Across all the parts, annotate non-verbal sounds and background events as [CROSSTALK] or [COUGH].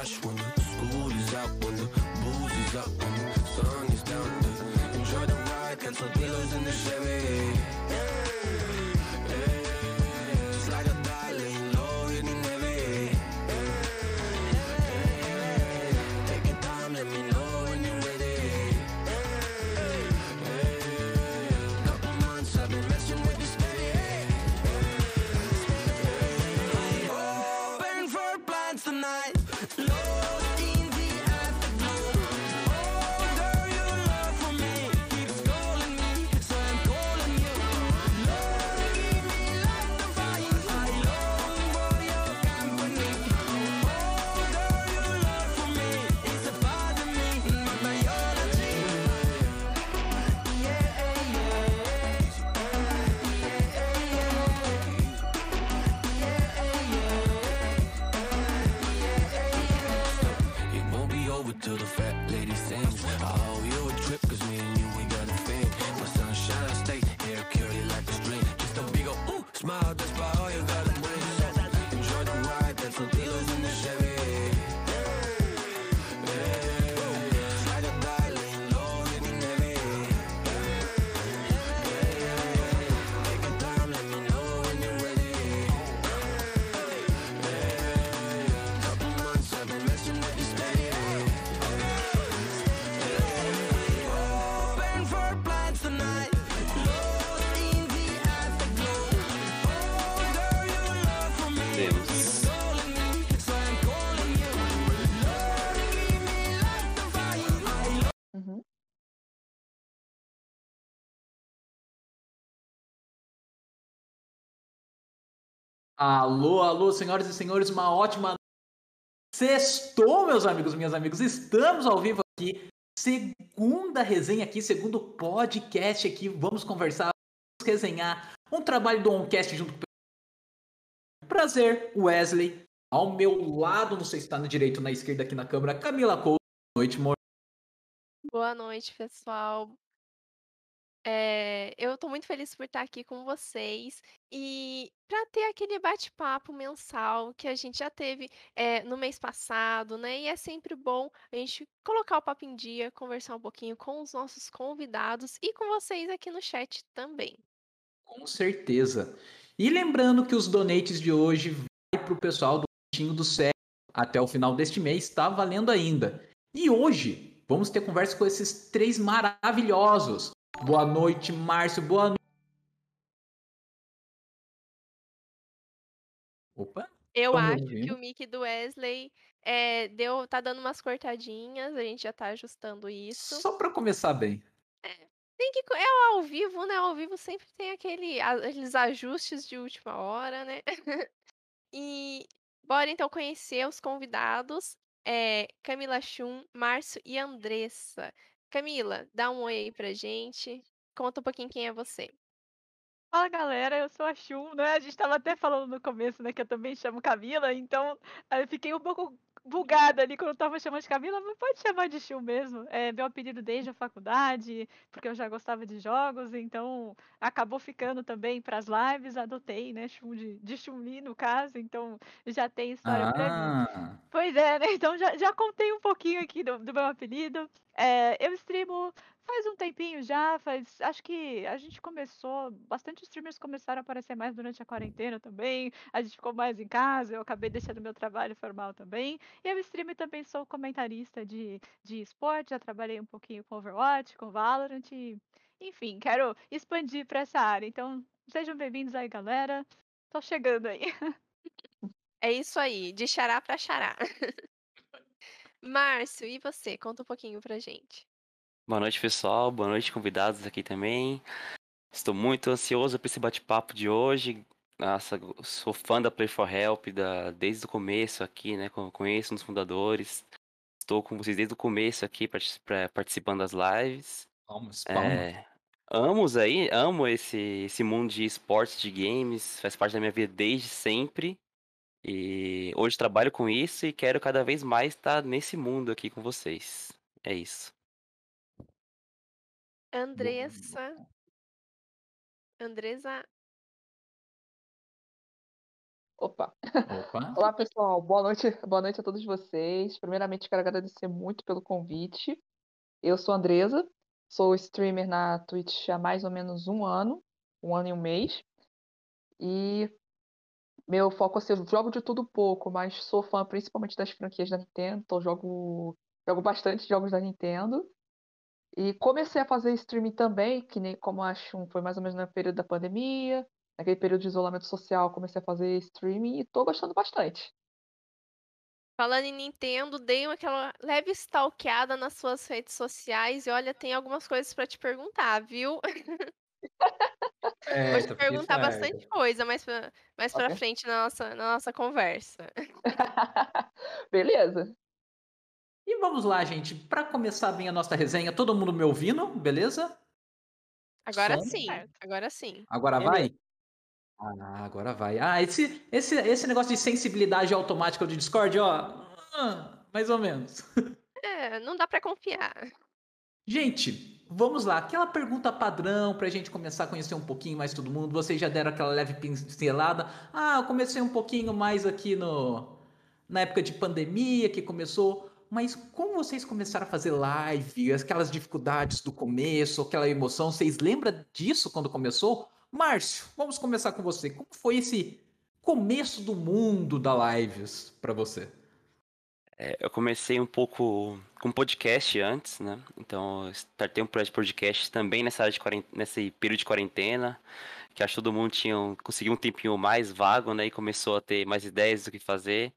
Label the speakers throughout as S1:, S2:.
S1: rush when
S2: Alô, alô, senhoras e senhores, uma ótima Sextou, meus amigos, minhas amigas. Estamos ao vivo aqui. Segunda resenha aqui, segundo podcast aqui. Vamos conversar, vamos resenhar um trabalho do Oncast junto com Prazer, Wesley. Ao meu lado, não sei se está na direita ou na esquerda aqui na câmera, Camila Couto. Boa noite, amor.
S3: Boa noite, pessoal. Eh, eu tô muito feliz por estar aqui com vocês e para ter aquele bate-papo mensal que a gente já teve, eh, no mês passado, né, e é sempre bom a gente colocar o papo em dia, conversar um pouquinho com os nossos convidados e com vocês aqui no chat também.
S2: Com certeza. E lembrando que os donates de hoje vai para o pessoal do Cantinho do Céu até o final deste mês, está valendo ainda. E hoje vamos ter conversa com esses três maravilhosos. Boa noite, Márcio. Boa noite. Opa.
S3: Eu acho que
S2: ouvindo?
S3: o mic do Wesley, eh, deu tá dando umas cortadinhas, a gente já tá ajustando isso.
S2: Só para começar bem.
S3: Tem que é ao vivo, né, ao vivo sempre tem aquele aqueles ajustes de última hora, né. [LAUGHS] E bora então conhecer os convidados, eh, Camila Chum, Márcio e Andressa. Camila, dá um oi aí pra gente, conta um pouquinho quem é você.
S4: Fala galera, eu sou a Chum, né, a gente estava até falando no começo, né, que eu também chamo Camila, então, eu fiquei um pouco bugada ali quando eu estava chamando de Camila, mas pode chamar de Chum mesmo, é meu apelido desde a faculdade, porque eu já gostava de jogos, então acabou ficando também para as lives, adotei, né, Chum de de Chun-Li no caso, então já tem história pra mim.
S2: Ah,
S4: Pois é, né, então já já contei um pouquinho aqui do do meu apelido. Eh, eu streamo faz um tempinho já, faz acho que a gente começou bastante streamers começaram a aparecer mais durante a quarentena também, a gente ficou mais em casa, eu acabei deixando meu trabalho formal também. E eu streamo e também sou comentarista de de esporte, já trabalhei um pouquinho com Overwatch, com Valorant e, enfim, quero expandir pra essa área, então sejam bem-vindos aí galera, tô chegando aí.
S3: É isso aí, de xará pra xará. [LAUGHS] Márcio, e você? Conta um pouquinho pra gente.
S5: Boa noite, pessoal. Boa noite, convidados aqui também. Estou muito ansioso para esse bate-papo de hoje. Nossa, sou fã da Play for Help da, desde o começo aqui, né? con- Conheço um dos fundadores. Estou com vocês desde o começo aqui, participando das lives.
S2: palmas, palmas.
S5: É, amo aí, amo esse, esse mundo de esportes, de games, faz parte da minha vida desde sempre. E hoje trabalho com isso e quero cada vez mais estar nesse mundo aqui com vocês. É isso.
S3: Andressa. Andresa.
S6: Opa.
S2: Opa. [LAUGHS]
S6: Olá, pessoal. Boa noite, boa noite a todos vocês. Primeiramente, quero agradecer muito pelo convite. Eu sou a Andresa, sou streamer na Twitch há mais ou menos um ano, um ano e um mês. E meu foco é ser jogo de tudo pouco, mas sou fã principalmente das franquias da Nintendo, então jogo, jogo bastante jogos da Nintendo. E comecei a fazer streaming também, que nem como acho, foi mais ou menos no período da pandemia, naquele período de isolamento social, comecei a fazer streaming e tô gostando bastante.
S3: Falando em Nintendo, dei aquela leve stalkeada nas suas redes sociais e olha, tem algumas coisas pra te perguntar, viu? [LAUGHS] Vou te perguntar
S2: esperto.
S3: bastante coisa mais pra, mais pra
S6: Ok.
S3: frente na nossa, na nossa conversa. [LAUGHS]
S6: Beleza.
S2: E vamos lá, gente. Para começar bem a nossa resenha, todo mundo me ouvindo, beleza?
S3: Agora
S2: Som?
S3: sim, agora sim.
S2: Agora
S6: Beleza.
S2: vai? Ah, agora vai. Ah, esse, esse, esse negócio de sensibilidade automática do Discord, ó. ah, mais ou menos. [LAUGHS]
S3: É, não dá pra confiar.
S2: Gente, vamos lá. Aquela pergunta padrão pra gente começar a conhecer um pouquinho mais todo mundo. Vocês já deram aquela leve pincelada. Ah, eu comecei um pouquinho mais aqui no na época de pandemia que começou. Mas como vocês começaram a fazer live, aquelas dificuldades do começo, aquela emoção, vocês lembram disso quando começou? Márcio, vamos começar com você. Como foi esse começo do mundo da lives pra você?
S5: É, eu comecei um pouco com podcast antes, né? Então, eu startei um projeto de podcast também nessa área de quarent... nesse período de quarentena, que acho que todo mundo tinha um... conseguiu um tempinho mais vago, né? E começou a ter mais ideias do que fazer.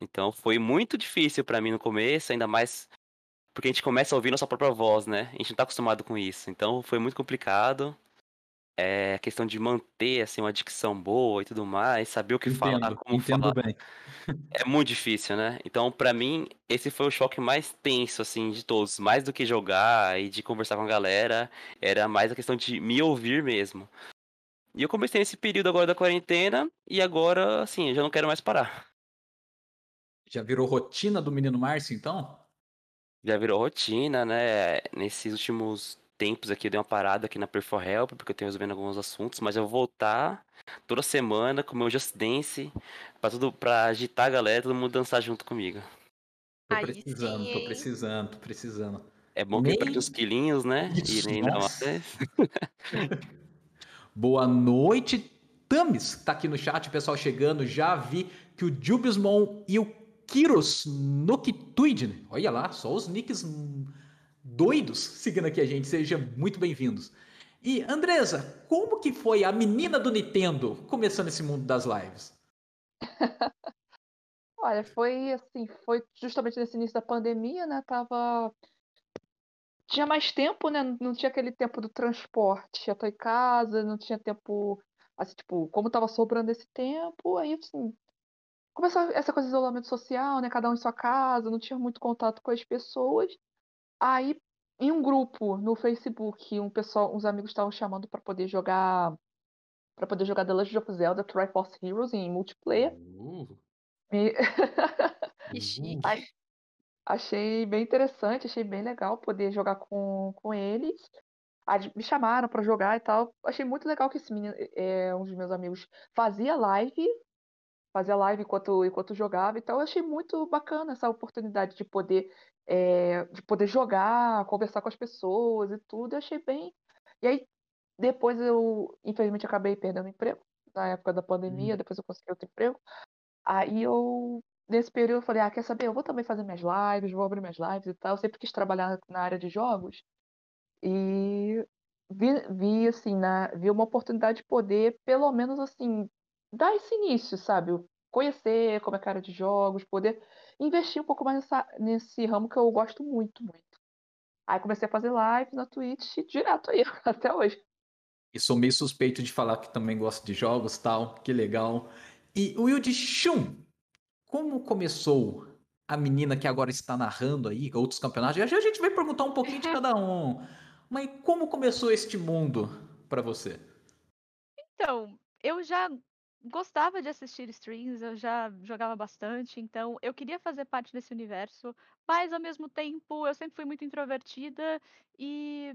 S5: Então, foi muito difícil pra mim no começo, ainda mais porque a gente começa a ouvir nossa própria voz, né? A gente não tá acostumado com isso. Então, foi muito complicado. É a questão de manter assim uma dicção boa e tudo mais, saber o que falar,
S2: Entendo,
S5: como
S2: entendo
S5: falar.
S2: bem.
S5: É muito difícil, né? Então, pra mim, esse foi o choque mais tenso, assim, de todos. Mais do que jogar e de conversar com a galera, era mais a questão de me ouvir mesmo. E eu comecei nesse período agora da quarentena e agora, assim, eu já não quero mais parar.
S2: Já virou rotina do menino Márcio, então?
S5: Já virou rotina, né? Nesses últimos tempos aqui eu dei uma parada aqui na Perfor Help, porque eu tenho resolvendo alguns assuntos, mas eu vou voltar toda semana com o meu Just Dance pra, tudo, pra agitar a galera, todo mundo dançar junto comigo.
S2: Tô
S3: Aí
S2: precisando,
S3: sim,
S2: tô precisando, tô precisando.
S5: É bom que eu
S2: Nem-
S5: perdi uns quilinhos, né?
S2: Isso,
S5: e mais. [LAUGHS]
S2: Boa noite, Tamis, que tá aqui no chat, o pessoal chegando. Já vi que o Jubismon e o Kiros Noctuid, olha lá, só os nicks doidos seguindo aqui a gente. Sejam muito bem-vindos. E Andresa, como que foi a menina do Nintendo começando esse mundo das lives? [LAUGHS]
S6: Olha, foi assim, foi justamente nesse início da pandemia, né? Tava. Tinha mais tempo, né? Não tinha aquele tempo do transporte até em casa, não tinha tempo. Assim, tipo, como tava sobrando esse tempo, aí assim. Começou essa coisa de isolamento social, né? Cada um em sua casa, não tinha muito contato com as pessoas. Aí, em um grupo no Facebook, um pessoal, uns amigos estavam chamando para poder jogar. para poder jogar The Legend of Zelda Triforce Heroes em multiplayer.
S2: Uh,
S6: E-. [LAUGHS] Ai, Achei bem interessante, achei bem legal poder jogar com, com eles. Aí me chamaram pra jogar e tal. Achei muito legal que esse menino, é, um dos meus amigos, fazia live, fazia live enquanto, enquanto jogava. Então eu achei muito bacana essa oportunidade de poder, é, de poder jogar, conversar com as pessoas e tudo. Eu achei bem. E aí depois eu, infelizmente, acabei perdendo emprego na época da pandemia. Depois eu consegui outro emprego. Aí eu, nesse período, eu falei, ah, quer saber? Eu vou também fazer minhas lives, vou abrir minhas lives e tal. Eu sempre quis trabalhar na área de jogos. E vi, vi assim, na, vi uma oportunidade de poder, pelo menos assim, dar esse início, sabe? Conhecer como é é a área de jogos, poder investir um pouco mais nessa, nesse ramo que eu gosto muito, muito. Aí comecei a fazer lives na Twitch direto aí, [LAUGHS] até hoje.
S2: e sou meio suspeito de falar que também gosto de jogos tal, que legal. E o Will de Shun, como começou a menina que agora está narrando aí outros campeonatos? Já já a gente vai perguntar um pouquinho de cada um. Mas como começou este mundo para você?
S4: Então, eu já gostava de assistir streams, eu já jogava bastante, então eu queria fazer parte desse universo, mas ao mesmo tempo eu sempre fui muito introvertida e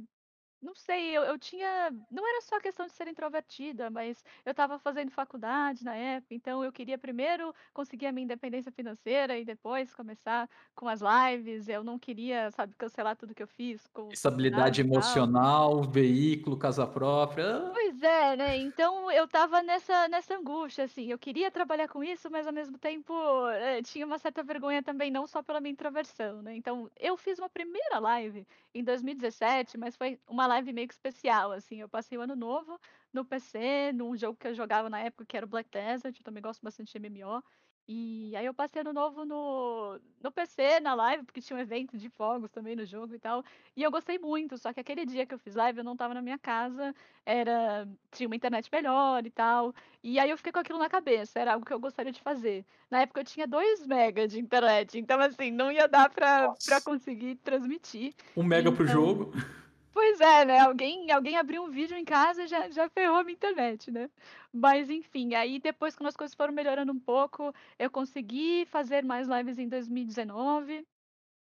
S4: não sei, eu, eu tinha. Não era só questão de ser introvertida, mas eu estava fazendo faculdade na época, então eu queria primeiro conseguir a minha independência financeira e depois começar com as lives. Eu não queria, sabe, cancelar tudo que eu fiz com
S2: Estabilidade emocional, veículo, casa própria.
S4: Pois é, né? Então eu tava nessa, nessa angústia, assim. Eu queria trabalhar com isso, mas ao mesmo tempo eh, tinha uma certa vergonha também, não só pela minha introversão, né? Então eu fiz uma primeira live em 2017, mas foi uma live meio que especial, assim. Eu passei o ano novo no PC, num jogo que eu jogava na época, que era o Black Desert. Eu também gosto bastante de MMO. E aí eu passei ano novo no, no PC, na live, porque tinha um evento de fogos também no jogo e tal. E eu gostei muito, só que aquele dia que eu fiz live eu não tava na minha casa, era tinha uma internet melhor e tal. E aí eu fiquei com aquilo na cabeça, era algo que eu gostaria de fazer. Na época eu tinha 2 mega de internet, então assim, não ia dar pra, pra conseguir transmitir.
S2: Um mega pro
S4: Então,
S2: jogo. [LAUGHS]
S4: Pois é, né? Alguém, alguém abriu um vídeo em casa já, já ferrou a minha internet, né? Mas enfim, aí depois, quando as coisas foram melhorando um pouco, eu consegui fazer mais lives em 2019.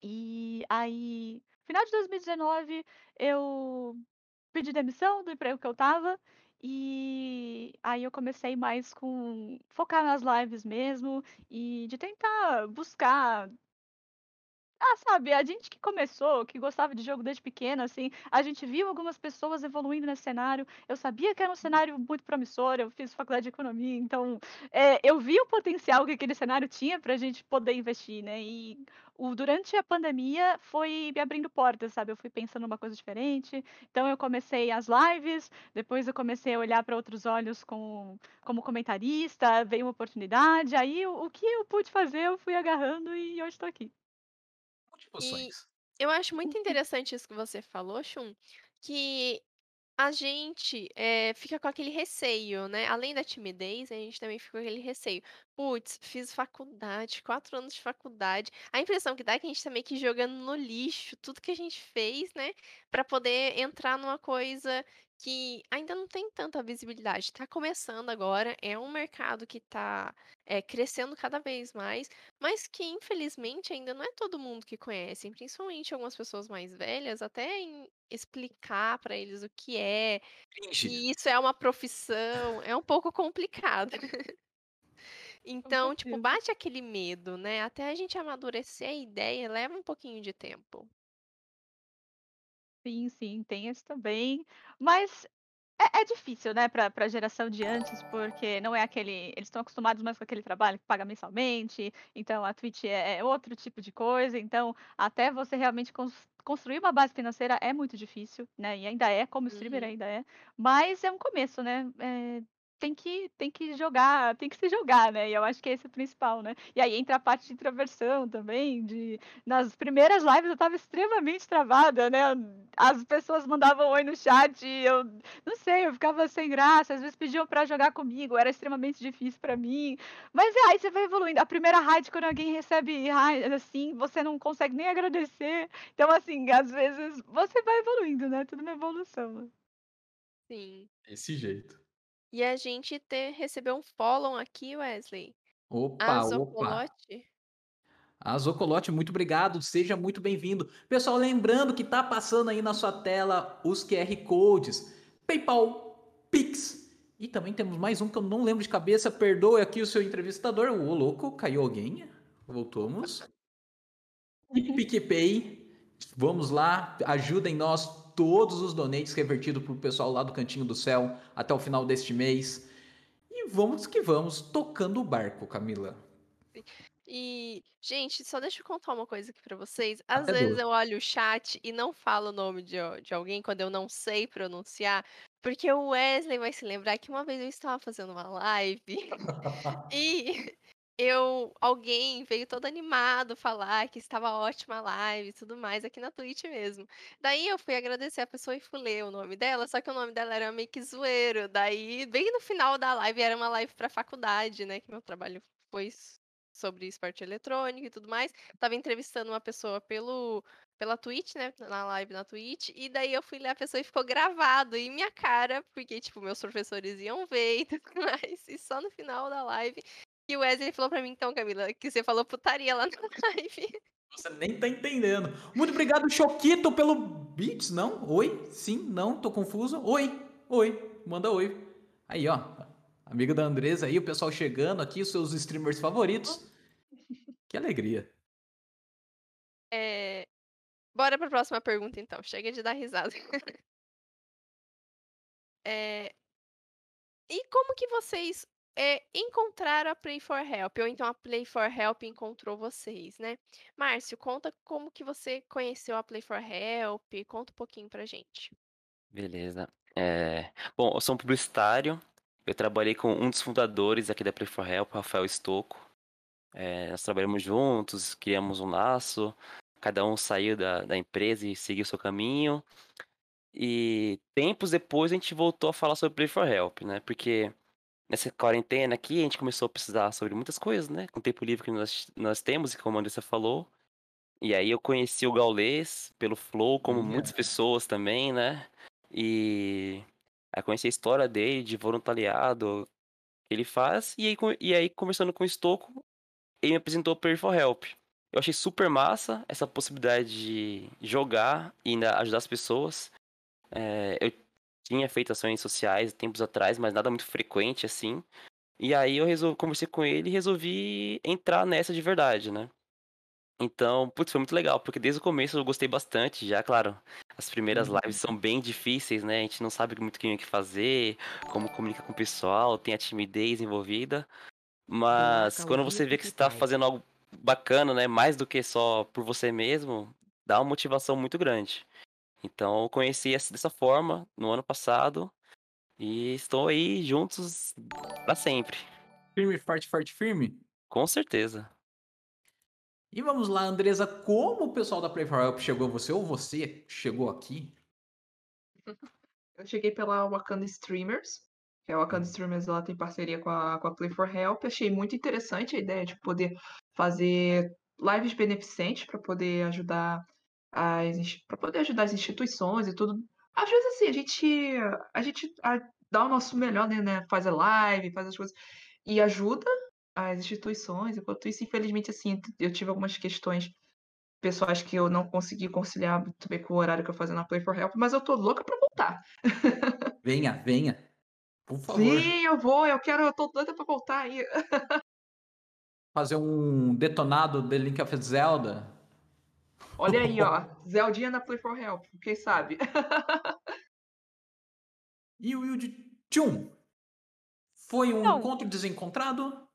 S4: E aí, final de 2019, eu pedi demissão do emprego que eu tava. E aí eu comecei mais com focar nas lives mesmo e de tentar buscar ah, sabe, a gente que começou, que gostava de jogo desde pequena, assim, a gente viu algumas pessoas evoluindo nesse cenário. Eu sabia que era um cenário muito promissor, eu fiz faculdade de economia, então eh, eu vi o potencial que aquele cenário tinha pra gente poder investir, né? E o, durante a pandemia foi me abrindo portas, sabe? Eu fui pensando numa coisa diferente. Então eu comecei as lives, depois eu comecei a olhar para outros olhos com, como comentarista, veio uma oportunidade. Aí o, o que eu pude fazer, eu fui agarrando e hoje estou aqui.
S2: Motivações.
S3: Eu acho muito interessante isso que você falou, Shun, que a gente eh, fica com aquele receio, né? Além da timidez, a gente também fica com aquele receio. Putz, fiz faculdade, quatro anos de faculdade. A impressão que dá é que a gente tá meio que jogando no lixo tudo que a gente fez, né? Pra poder entrar numa coisa que ainda não tem tanta visibilidade. Tá começando agora, é um mercado que tá eh, crescendo cada vez mais, mas que infelizmente ainda não é todo mundo que conhece, principalmente algumas pessoas mais velhas, até em explicar pra eles o que é,
S2: Cringe.
S3: que isso é uma profissão, é um pouco complicado. [LAUGHS] Então, tipo, bate aquele medo, né? Até a gente amadurecer a ideia, leva um pouquinho de tempo.
S4: Sim, sim, tem esse também. Mas é, é difícil, né, para a geração de antes, porque não é aquele. Eles estão acostumados mais com aquele trabalho que paga mensalmente, então a Twitch é, é outro tipo de coisa. Então, até você realmente cons- construir uma base financeira é muito difícil, né? E ainda é, como streamer
S3: Uhum.
S4: ainda é. Mas é um começo, né? É, tem que, tem que jogar, tem que se jogar, né? E eu acho que esse é o principal, né? E aí entra a parte de introversão também, de nas primeiras lives eu tava extremamente travada, né? As pessoas mandavam oi no chat, e eu não sei, eu ficava sem graça, às vezes pediam pra jogar comigo, era extremamente difícil pra mim. Mas é, aí você vai evoluindo. A primeira raid, quando alguém recebe raid, assim, você não consegue nem agradecer. Então, assim, às vezes você vai evoluindo, né? Tudo uma evolução.
S3: Sim.
S2: Desse jeito.
S3: E a gente ter, recebeu um follow aqui, Wesley.
S2: Opa, opa.
S3: Zocolote.
S2: A Zocolote, muito obrigado, seja muito bem-vindo. Pessoal, lembrando que tá passando aí na sua tela os QR Codes, PayPal, Pix. E também temos mais um que eu não lembro de cabeça, perdoe aqui o seu entrevistador. Ô, louco, caiu alguém? Voltamos. E [LAUGHS] PicPay, vamos lá, ajudem nós, todos os donates revertidos pro pessoal lá do Cantinho do Céu até o final deste mês. E vamos que vamos, tocando o barco, Camila.
S3: E, gente, só deixa eu contar uma coisa aqui pra vocês. Às
S2: Até
S3: vezes eu olho o chat e não falo o nome de, de alguém quando eu não sei pronunciar, porque o Wesley vai se lembrar que uma vez eu estava fazendo uma live [LAUGHS] [LAUGHS] e eu alguém veio todo animado falar que estava ótima a live e tudo mais aqui na Twitch mesmo. Daí eu fui agradecer a pessoa e fui ler o nome dela, só que o nome dela era meio que zoeiro. Daí, bem no final da live, era uma live pra faculdade, né? Que meu trabalho foi sobre esporte eletrônico e tudo mais. Tava entrevistando uma pessoa pelo pela Twitch, né? Na live na Twitch. E daí eu fui ler a pessoa e ficou gravado em minha cara, porque, tipo, meus professores iam ver e [LAUGHS] tudo mais. E só no final da live que o Wesley falou pra mim, então, Camila, que você falou putaria lá na [LAUGHS] live.
S2: Você nem tá entendendo. Muito obrigado, Choquito, pelo Beats, não? Oi? Sim? Não? Tô confuso? Oi? Oi? Manda oi. Aí, ó. Amiga da Andresa aí, o pessoal chegando aqui, os seus streamers favoritos. Que alegria.
S3: É, Bora pra próxima pergunta, então. Chega de dar risada. [LAUGHS] É, E como que vocês é, encontraram a Play for Help? Ou então a Play for Help encontrou vocês, né? Márcio, conta como que você conheceu a Play for Help. Conta um pouquinho pra gente.
S5: Beleza. É, Bom, eu sou um publicitário. Eu trabalhei com um dos fundadores aqui da Play for Help, Rafael Stocco. É, nós trabalhamos juntos, criamos um laço. Cada um saiu da, da empresa e seguiu seu caminho. E tempos depois a gente voltou a falar sobre Play for Help, né? Porque nessa quarentena aqui a gente começou a precisar sobre muitas coisas, né? Com o tempo livre que nós, nós temos, e como a Andressa falou. E aí eu conheci o Gaulês pelo Flow, como muitas
S2: Olha.
S5: pessoas também, né? E aí conheci a história dele, de voluntariado que ele faz. E aí, e aí conversando com o Stocco, ele me apresentou o Play for Help. Eu achei super massa essa possibilidade de jogar e ainda ajudar as pessoas. É, eu tinha feito ações sociais tempos atrás, mas nada muito frequente assim. E aí eu resolvi, conversei com ele e resolvi entrar nessa de verdade, né? Então, putz, foi muito legal, porque desde o começo eu gostei bastante, já, claro, as primeiras
S2: Uhum.
S5: lives são bem difíceis, né? A gente não sabe muito o que fazer, como comunicar com o pessoal, tem a timidez envolvida. Mas quando você vê que você tá
S2: complicado.
S5: fazendo algo bacana, né? Mais do que só por você mesmo, dá uma motivação muito grande. Então, eu conheci essa- dessa forma no ano passado e estou aí juntos pra sempre,
S2: Firme, forte, forte, firme.
S5: com certeza.
S2: E vamos lá, Andresa, como o pessoal da Play for Help chegou a você ou você chegou aqui?
S6: Eu cheguei pela Wakanda Streamers, que a Wakanda
S2: Uhum.
S6: Streamers ela tem parceria com a, com a Play for Help. Achei muito interessante a ideia de poder fazer lives beneficentes para poder ajudar para poder ajudar as instituições e tudo. Às vezes assim, a gente a gente dá o nosso melhor, né, né, faz a live, faz as coisas e ajuda as instituições. Enquanto isso, infelizmente assim, eu tive algumas questões pessoais que eu não consegui conciliar bem com o horário que eu fazia na Play for Help, mas eu tô louca pra voltar.
S2: Venha, venha. Por [LAUGHS] favor.
S6: Sim, eu vou, eu quero, eu tô doida pra voltar aí.
S2: Fazer um detonado The Link of Zelda.
S6: Olha aí, ó. [LAUGHS] Zeldinha na Play for Help, quem sabe? [LAUGHS]
S2: E o Wilde Tchum. Foi um
S4: Então-
S2: encontro desencontrado?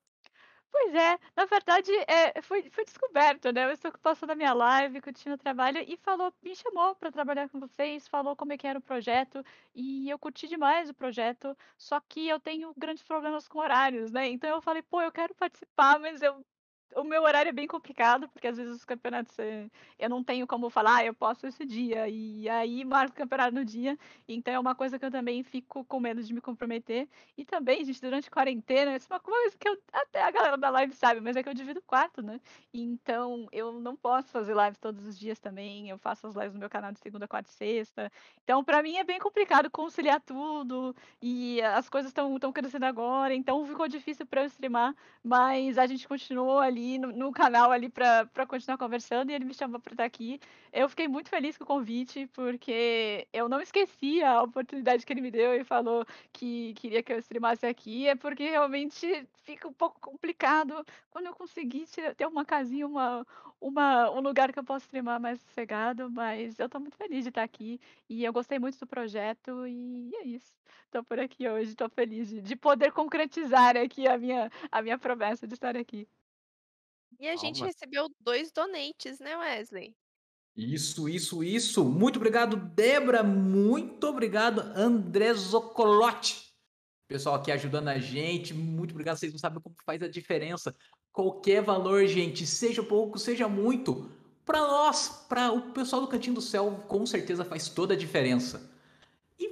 S4: Pois é, na verdade, é, foi, foi descoberto, né? Eu estou passando a minha live, curtindo o trabalho, e falou, me chamou para trabalhar com vocês, falou como é que era o projeto, e eu curti demais o projeto, só que eu tenho grandes problemas com horários, né? Então eu falei, pô, eu quero participar, mas eu. O meu horário é bem complicado, porque às vezes os campeonatos eh, eu não tenho como falar, ah, eu posso esse dia, e aí marco o campeonato no dia, então é uma coisa que eu também fico com medo de me comprometer. E também, gente, durante a quarentena, isso é uma coisa que eu, até a galera da live sabe, mas é que eu divido quarto, né? Então, eu não posso fazer lives todos os dias também. Eu faço as lives no meu canal de segunda, quarta e sexta. Então, pra mim é bem complicado conciliar tudo. E as coisas estão tão crescendo agora, então ficou difícil pra eu streamar. Mas a gente continuou ali no, no canal ali pra continuar conversando e ele me chamou pra estar aqui. Eu fiquei muito feliz com o convite, porque eu não esqueci a oportunidade que ele me deu e falou que queria que eu streamasse aqui, é porque realmente fica um pouco complicado quando eu conseguir ter uma casinha, uma, uma, um lugar que eu possa streamar mais sossegado, mas eu tô muito feliz de estar aqui e eu gostei muito do projeto e é isso. Tô por aqui hoje, tô feliz de, de poder concretizar aqui a minha, a minha promessa de estar aqui.
S3: E a gente
S2: Calma.
S3: recebeu dois donates, né, Wesley?
S2: Isso, isso, isso. Muito obrigado, Débora. Muito obrigado, André Zocolotti. Pessoal aqui ajudando a gente. Muito obrigado. Vocês não sabem como faz a diferença. Qualquer valor, gente, seja pouco, seja muito, para nós, para o pessoal do Cantinho do Céu, com certeza faz toda a diferença. E,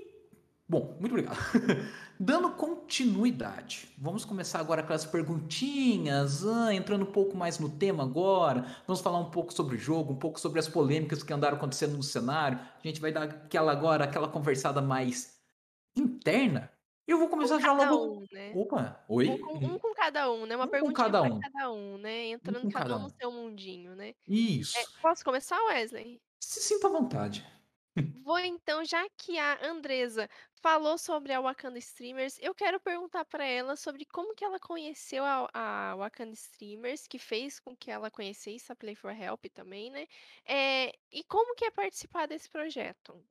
S2: bom, muito obrigado. [LAUGHS] Dando continuidade, vamos começar agora com as perguntinhas, ah, entrando um pouco mais no tema agora. Vamos falar um pouco sobre o jogo, um pouco sobre as polêmicas que andaram acontecendo no cenário. A gente vai dar aquela agora, aquela conversada mais interna. Eu vou começar já
S3: Cada
S2: logo.
S3: um, né?
S2: Opa, oi?
S3: Um com, um com cada um, né? Uma
S2: Um com
S3: perguntinha
S2: cada um.
S3: cada um, né? Entrando
S2: com
S3: cada um no
S2: um.
S3: seu mundinho, né?
S2: Isso.
S3: É, posso começar, Wesley?
S2: Se sinta à vontade.
S3: Vou então, já que a Andresa falou sobre a Wakanda Streamers, eu quero perguntar para ela sobre como que ela conheceu a, a Wakanda Streamers, que fez com que ela conhecesse a Play for Help também, né? É, e como que é participar desse projeto?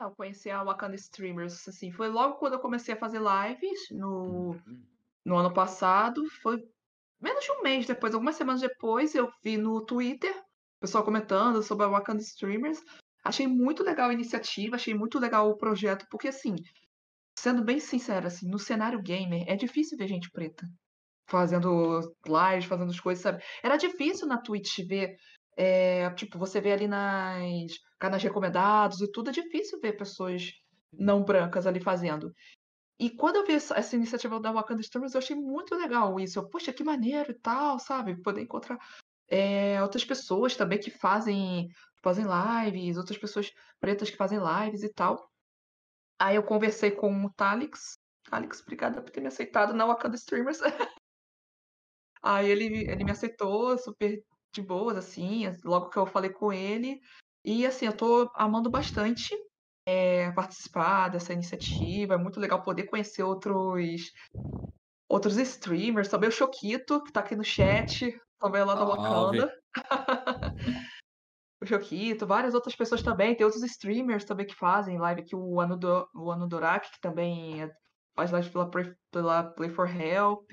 S6: É, eu conheci a Wakanda Streamers, assim, foi logo quando eu comecei a fazer lives no, no ano passado, foi menos de um mês depois, algumas semanas depois, eu vi no Twitter, pessoal comentando sobre a Wakanda Streamers. Achei muito legal a iniciativa, achei muito legal o projeto, porque assim, sendo bem sincera, assim, no cenário gamer é difícil ver gente preta fazendo lives, fazendo as coisas, sabe? Era difícil na Twitch ver, é, tipo, você vê ali nas canais recomendados e tudo, é difícil ver pessoas não brancas ali fazendo. E quando eu vi essa, essa iniciativa da Wakanda Streamers, eu achei muito legal isso. Eu, Poxa, que maneiro e tal, sabe? Poder encontrar é, outras pessoas também que fazem, fazem lives, outras pessoas pretas que fazem lives e tal. Aí eu conversei com o Talix. Talix, obrigada por ter me aceitado na Wakanda Streamers. [LAUGHS] Aí ele, ele me aceitou super de boas, assim, logo que eu falei com ele. E assim, eu tô amando bastante é, participar dessa iniciativa. É muito legal poder conhecer outros outros streamers, também o Choquito, que tá aqui no chat, também lá da
S2: Salve.
S6: Wakanda. [LAUGHS] o Choquito, várias outras pessoas também. Tem outros streamers também que fazem live aqui, o Anudo, o Anudorak, que também é- faz live pela, Play- pela Play for Help.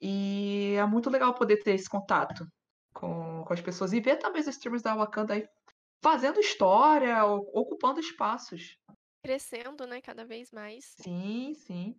S6: E é muito legal poder ter esse contato com, com as pessoas e ver também os streamers da Wakanda aí fazendo história, ocupando espaços.
S3: Crescendo, né, cada vez mais.
S6: Sim, sim.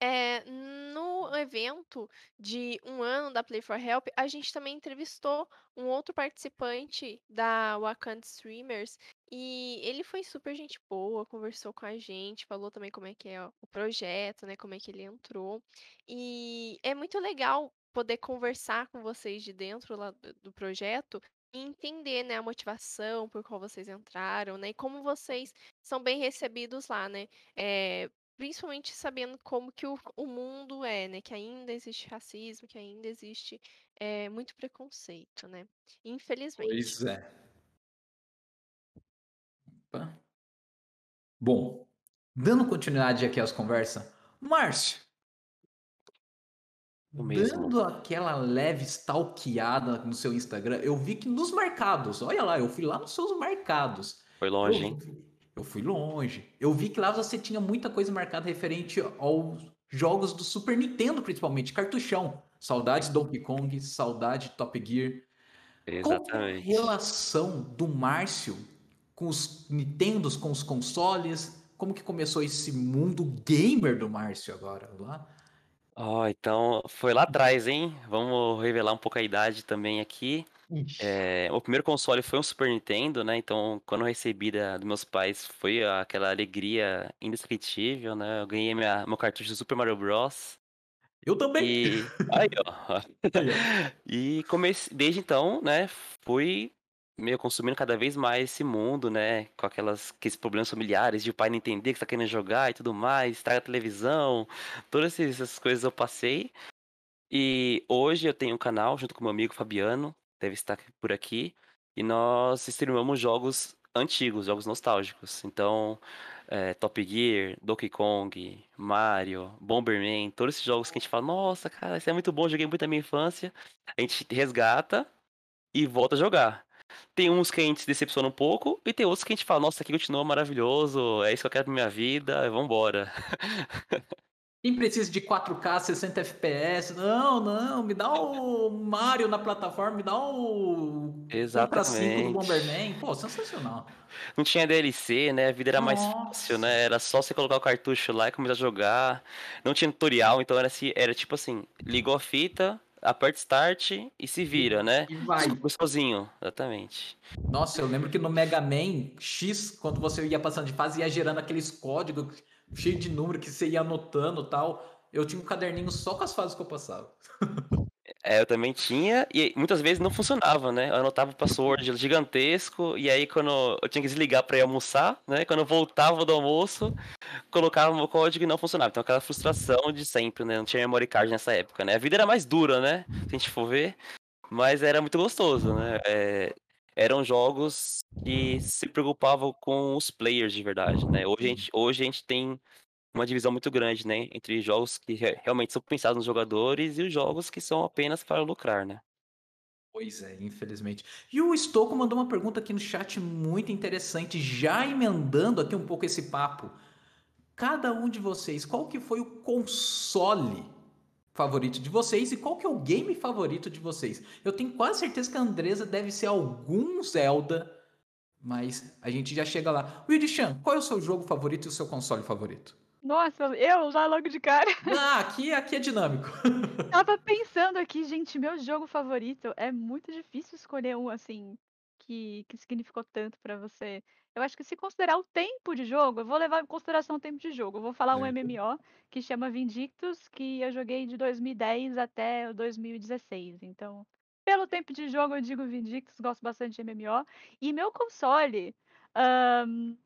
S3: É, no evento de um ano da Play for Help, a gente também entrevistou um outro participante da Wakanda Streamers e ele foi super gente boa, conversou com a gente, falou também como é que é o projeto, né, como é que ele entrou. E é muito legal poder conversar com vocês de dentro lá do, projeto e entender, né, a motivação por qual vocês entraram, né, e como vocês são bem recebidos lá, né. É, Principalmente sabendo como que o, o mundo é, né? Que ainda existe racismo, que ainda existe é, muito preconceito, né? Infelizmente.
S2: Pois é. Opa. Bom, dando continuidade aqui às conversas, Márcio, dando aquela leve stalkeada no seu Instagram, eu vi que nos marcados, olha lá, eu fui lá nos seus marcados.
S5: Foi longe,
S2: eu,
S5: hein?
S2: Eu fui longe. Eu vi que lá você tinha muita coisa marcada referente aos jogos do Super Nintendo, principalmente, cartuchão. Saudades Donkey Kong, saudade Top Gear. Qual é a
S5: Exatamente.
S2: relação do Márcio com os Nintendos, com os consoles? Como que começou esse mundo gamer do Márcio agora? Lá?
S5: Ó, então foi lá atrás, hein? Vamos revelar um pouco a idade também aqui. É, o primeiro console foi um Super Nintendo, né? Então, quando eu recebi da, dos meus pais, foi aquela alegria indescritível, né? Eu ganhei minha, meu cartucho do Super Mario Bros.
S2: Eu também.
S5: E aí, ó. [LAUGHS] [LAUGHS] E comecei, desde então, né, fui meio consumindo cada vez mais esse mundo, né, com aquelas aqueles problemas familiares de o pai não entender que tá querendo jogar e tudo mais, estraga a televisão, todas essas essas coisas eu passei. E hoje eu tenho um canal junto com meu amigo Fabiano, deve estar por aqui, e nós streamamos jogos antigos, jogos nostálgicos. Então, é, Top Gear, Donkey Kong, Mario, Bomberman, todos esses jogos que a gente fala, nossa, cara, isso é muito bom, joguei muito na minha infância. A gente resgata e volta a jogar. Tem uns que a gente se decepciona um pouco, e tem outros que a gente fala, nossa, aqui continua maravilhoso, é isso que eu quero pra minha vida, vambora. [LAUGHS]
S2: Quem precisa de 4K, 60 FPS? Não, não, me dá o Mario na plataforma, me dá o 5 do
S5: Exatamente.
S2: Bomberman. Pô, sensacional.
S5: Não tinha DLC, né? A vida era mais fácil, né? Era só você colocar o cartucho lá e começar a jogar. Não tinha tutorial, então era, assim, era tipo assim, ligou a fita, aperta start e se vira, né?
S2: E vai.
S5: Sozinho, exatamente.
S2: Nossa, eu lembro que no Mega Man X, quando você ia passando de fase, ia gerando aqueles códigos cheios de número que você ia anotando tal. Eu tinha um caderninho só com as fases que eu passava.
S5: É, eu também tinha, e muitas vezes não funcionava, né? Eu anotava o password gigantesco, e aí quando eu tinha que desligar pra ir almoçar, né? Quando eu voltava do almoço, colocava o meu código e não funcionava. Então aquela frustração de sempre, né? Não tinha memory card nessa época, né? A vida era mais dura, né? Se a gente for ver, mas era muito gostoso, né? É, eram jogos que se preocupavam com os players de verdade, né? Hoje a gente, hoje a gente tem uma divisão muito grande, né? Entre jogos que re- realmente são pensados nos jogadores e os jogos que são apenas para lucrar, né?
S2: Pois é, infelizmente. E o Stocco mandou uma pergunta aqui no chat muito interessante, já emendando aqui um pouco esse papo. Cada um de vocês, qual que foi o console favorito de vocês e qual que é o game favorito de vocês? Eu tenho quase certeza que a Andresa deve ser algum Zelda, mas a gente já chega lá. Wilde Chan, qual é o seu jogo favorito e o seu console favorito?
S4: Nossa, eu já logo de cara. [LAUGHS]
S2: Ah, aqui, aqui é dinâmico. [LAUGHS]
S4: Tava pensando aqui, gente, meu jogo favorito é muito difícil escolher um assim que, que significou tanto pra você. Eu acho que se considerar o tempo de jogo, eu vou levar em consideração o tempo de jogo. Eu vou falar um
S2: Certo.
S4: MMO que chama Vindictus, que eu joguei de 2010 até o 2016. Então, pelo tempo de jogo, eu digo Vindictus, gosto bastante de MMO. E meu console, ahn,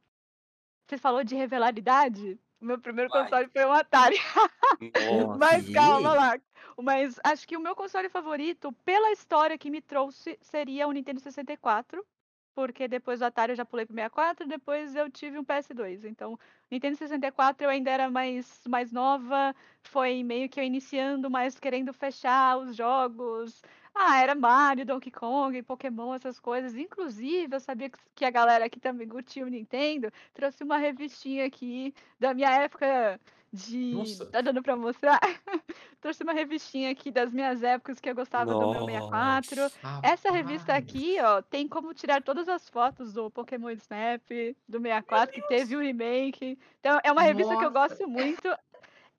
S4: você falou de revelaridade? O meu primeiro
S2: Vai.
S4: console foi um Atari. [LAUGHS]
S5: Nossa.
S4: Mas calma lá. Mas acho que o meu console favorito, pela história que me trouxe, seria o Nintendo 64. Porque depois do Atari eu já pulei pro 64, depois eu tive um PS2. Então, Nintendo 64 eu ainda era mais, mais nova, foi meio que eu iniciando, mas querendo fechar os jogos. Ah, era Mario, Donkey Kong, Pokémon, essas coisas. Inclusive, eu sabia que- a galera aqui também curtia o Nintendo. Trouxe uma revistinha aqui da minha época de.
S2: Nossa.
S4: Tá dando pra mostrar? [LAUGHS] Trouxe uma revistinha aqui das minhas épocas que eu gostava do meu 64. Essa revista aqui, ó, tem como tirar todas as fotos do Pokémon Snap, do 64, que teve o remake. Então, é uma revista que eu
S6: Nossa.
S4: gosto muito.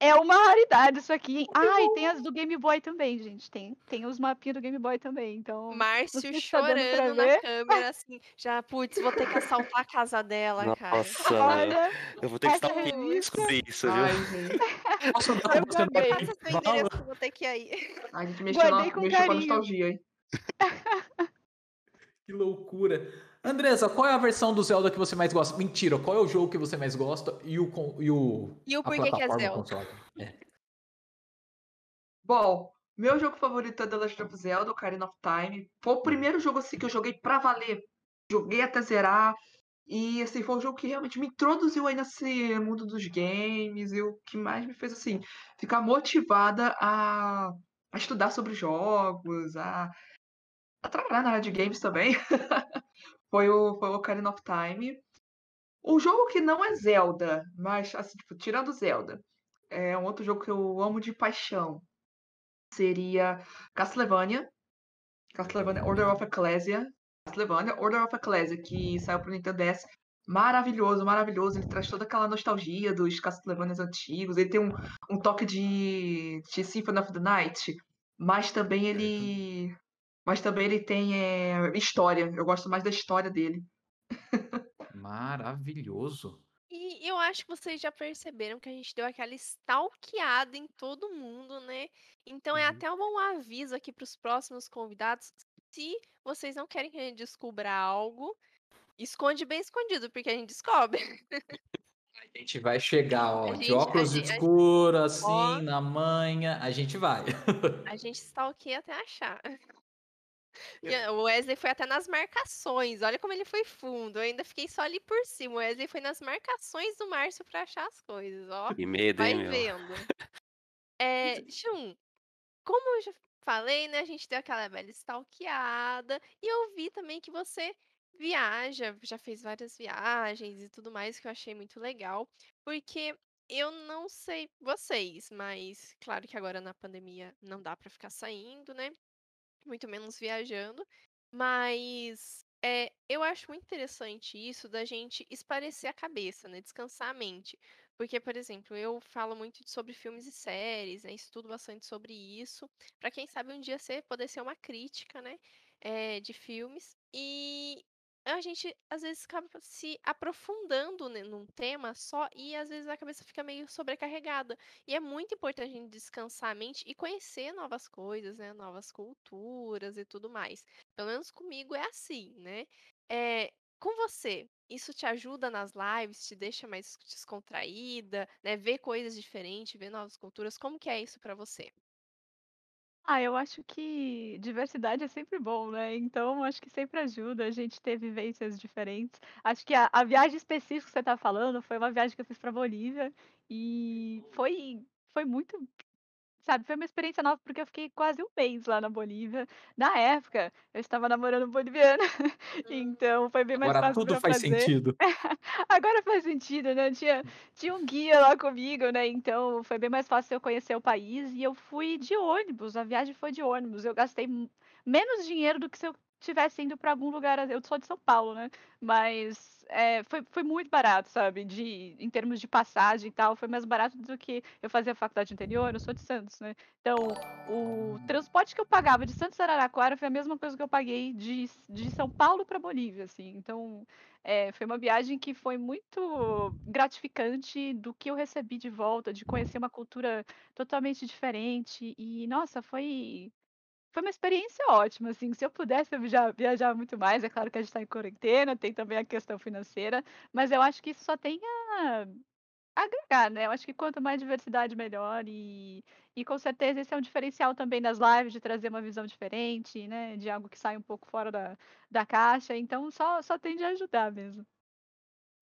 S4: É uma raridade isso aqui. hein? Ah, e tem as do Game Boy também, gente. Tem, tem os mapinhas do Game Boy também. Então,
S3: Márcio
S4: se tá
S3: chorando na
S4: ver.
S3: câmera, assim, já, putz, vou ter que assaltar a casa dela, cara.
S5: Nossa, meu.
S4: olha,
S5: Eu vou ter que estar descobrir isso, viu?
S6: Ai, gente.
S2: Posso andar com
S4: Eu
S3: endereço que eu vou ter que ir aí.
S6: A gente mexeu, na,
S4: com
S6: mexeu com a
S4: carinho.
S6: nostalgia, hein? [LAUGHS]
S2: Que loucura. Andresa, qual é a versão do Zelda que você mais gosta? Mentira, qual é o jogo que você mais gosta e o, e o,
S3: E o porquê que é Zelda?
S2: É.
S6: Bom, meu jogo favorito é The Legend of Zelda, Ocarina of Time. Foi o primeiro jogo assim que eu joguei pra valer. Joguei até zerar. E assim, foi um jogo que realmente me introduziu aí nesse mundo dos games e o que mais me fez assim ficar motivada a, a estudar sobre jogos, a, a trabalhar na área de games também. [LAUGHS] foi o, foi o Ocarina of Time. O jogo que não é Zelda, mas assim, tipo, tirando Zelda, é um outro jogo que eu amo de paixão seria Castlevania. Castlevania Order of Ecclesia. Castlevania Order of Ecclesia, que saiu pro Nintendo DS. Maravilhoso, maravilhoso. Ele traz toda aquela nostalgia dos Castlevanias antigos. Ele tem um, um toque de, de Symphony of the Night. Mas também ele. Mas também ele tem é, história. Eu gosto mais da história dele.
S2: Maravilhoso.
S3: E eu acho que vocês já perceberam que a gente deu aquela stalkeada em todo mundo, né? Então é
S2: Uhum.
S3: até um bom aviso aqui para os próximos convidados. Se vocês não querem que a gente descubra algo, esconde bem escondido, porque a gente descobre. [LAUGHS]
S2: A gente vai chegar, ó, de
S3: gente- a
S2: óculos escuros, assim,
S3: Ó.
S2: na manha, a gente vai.
S3: A gente stalkeia até achar. [LAUGHS] A- o Wesley foi até nas marcações. Olha como ele foi fundo. Eu ainda fiquei só ali por cima. O Wesley foi nas marcações do Márcio para achar as coisas, ó.
S5: Que medo,
S3: Vai
S5: hein,
S3: vendo. É, [LAUGHS] Jun, como eu já falei, né? A gente deu aquela bela stalkeada. E eu vi também que você viaja, já fez várias viagens e tudo mais, que eu achei muito legal. Porque eu não sei vocês, mas claro que agora na pandemia não dá pra ficar saindo, né? Muito menos viajando. Mas é, eu acho muito interessante isso da gente esparecer a cabeça, né? Descansar a mente. Porque, por exemplo, eu falo muito sobre filmes e séries, né? Estudo bastante sobre isso. Pra quem sabe um dia ser, poder ser uma crítica, né? eh, de filmes. E a gente, às vezes, acaba se aprofundando né, num tema só e, às vezes, a cabeça fica meio sobrecarregada. E é muito importante a gente descansar a mente e conhecer novas coisas, né? Novas culturas e tudo mais. Pelo menos comigo é assim, né? É, com você, isso te ajuda nas lives, te deixa mais descontraída, né? Ver coisas diferentes, ver novas culturas. Como que é isso pra você?
S4: Ah, eu acho que diversidade é sempre bom, né? Então, acho que sempre ajuda a gente ter vivências diferentes. Acho que a, a viagem específica que você tá falando foi uma viagem que eu fiz pra Bolívia e foi, foi muito, sabe, foi uma experiência nova porque eu fiquei quase um mês lá na Bolívia. Na época, eu estava namorando um boliviano, [LAUGHS] então foi bem mais
S2: Agora
S4: fácil
S2: tudo
S4: pra
S2: faz
S4: fazer.
S2: sentido. [LAUGHS]
S4: Agora faz sentido, né? Tinha, tinha um guia lá comigo, né? Então foi bem mais fácil eu conhecer o país e eu fui de ônibus. A viagem foi de ônibus. Eu gastei menos dinheiro do que se eu tivesse indo para algum lugar. Eu sou de São Paulo, né? Mas é, foi, foi muito barato, sabe? De, em termos de passagem e tal, foi mais barato do que eu fazia faculdade anterior. Eu sou de Santos, né? Então o transporte que eu pagava de Santos a Araraquara foi a mesma coisa que eu paguei de, de São Paulo para Bolívia, assim. Então é, foi uma viagem que foi muito gratificante do que eu recebi de volta, de conhecer uma cultura totalmente diferente. E, nossa, foi, foi uma experiência ótima, assim. Se eu pudesse eu via- viajar muito mais, é claro que a gente está em quarentena, tem também a questão financeira, mas eu acho que isso só tem a agregar, né? Eu acho que quanto mais diversidade, melhor. E, e com certeza esse é um diferencial também das lives, de trazer uma visão diferente, né? De algo que sai um pouco fora da, da caixa. Então só, só tende a ajudar mesmo.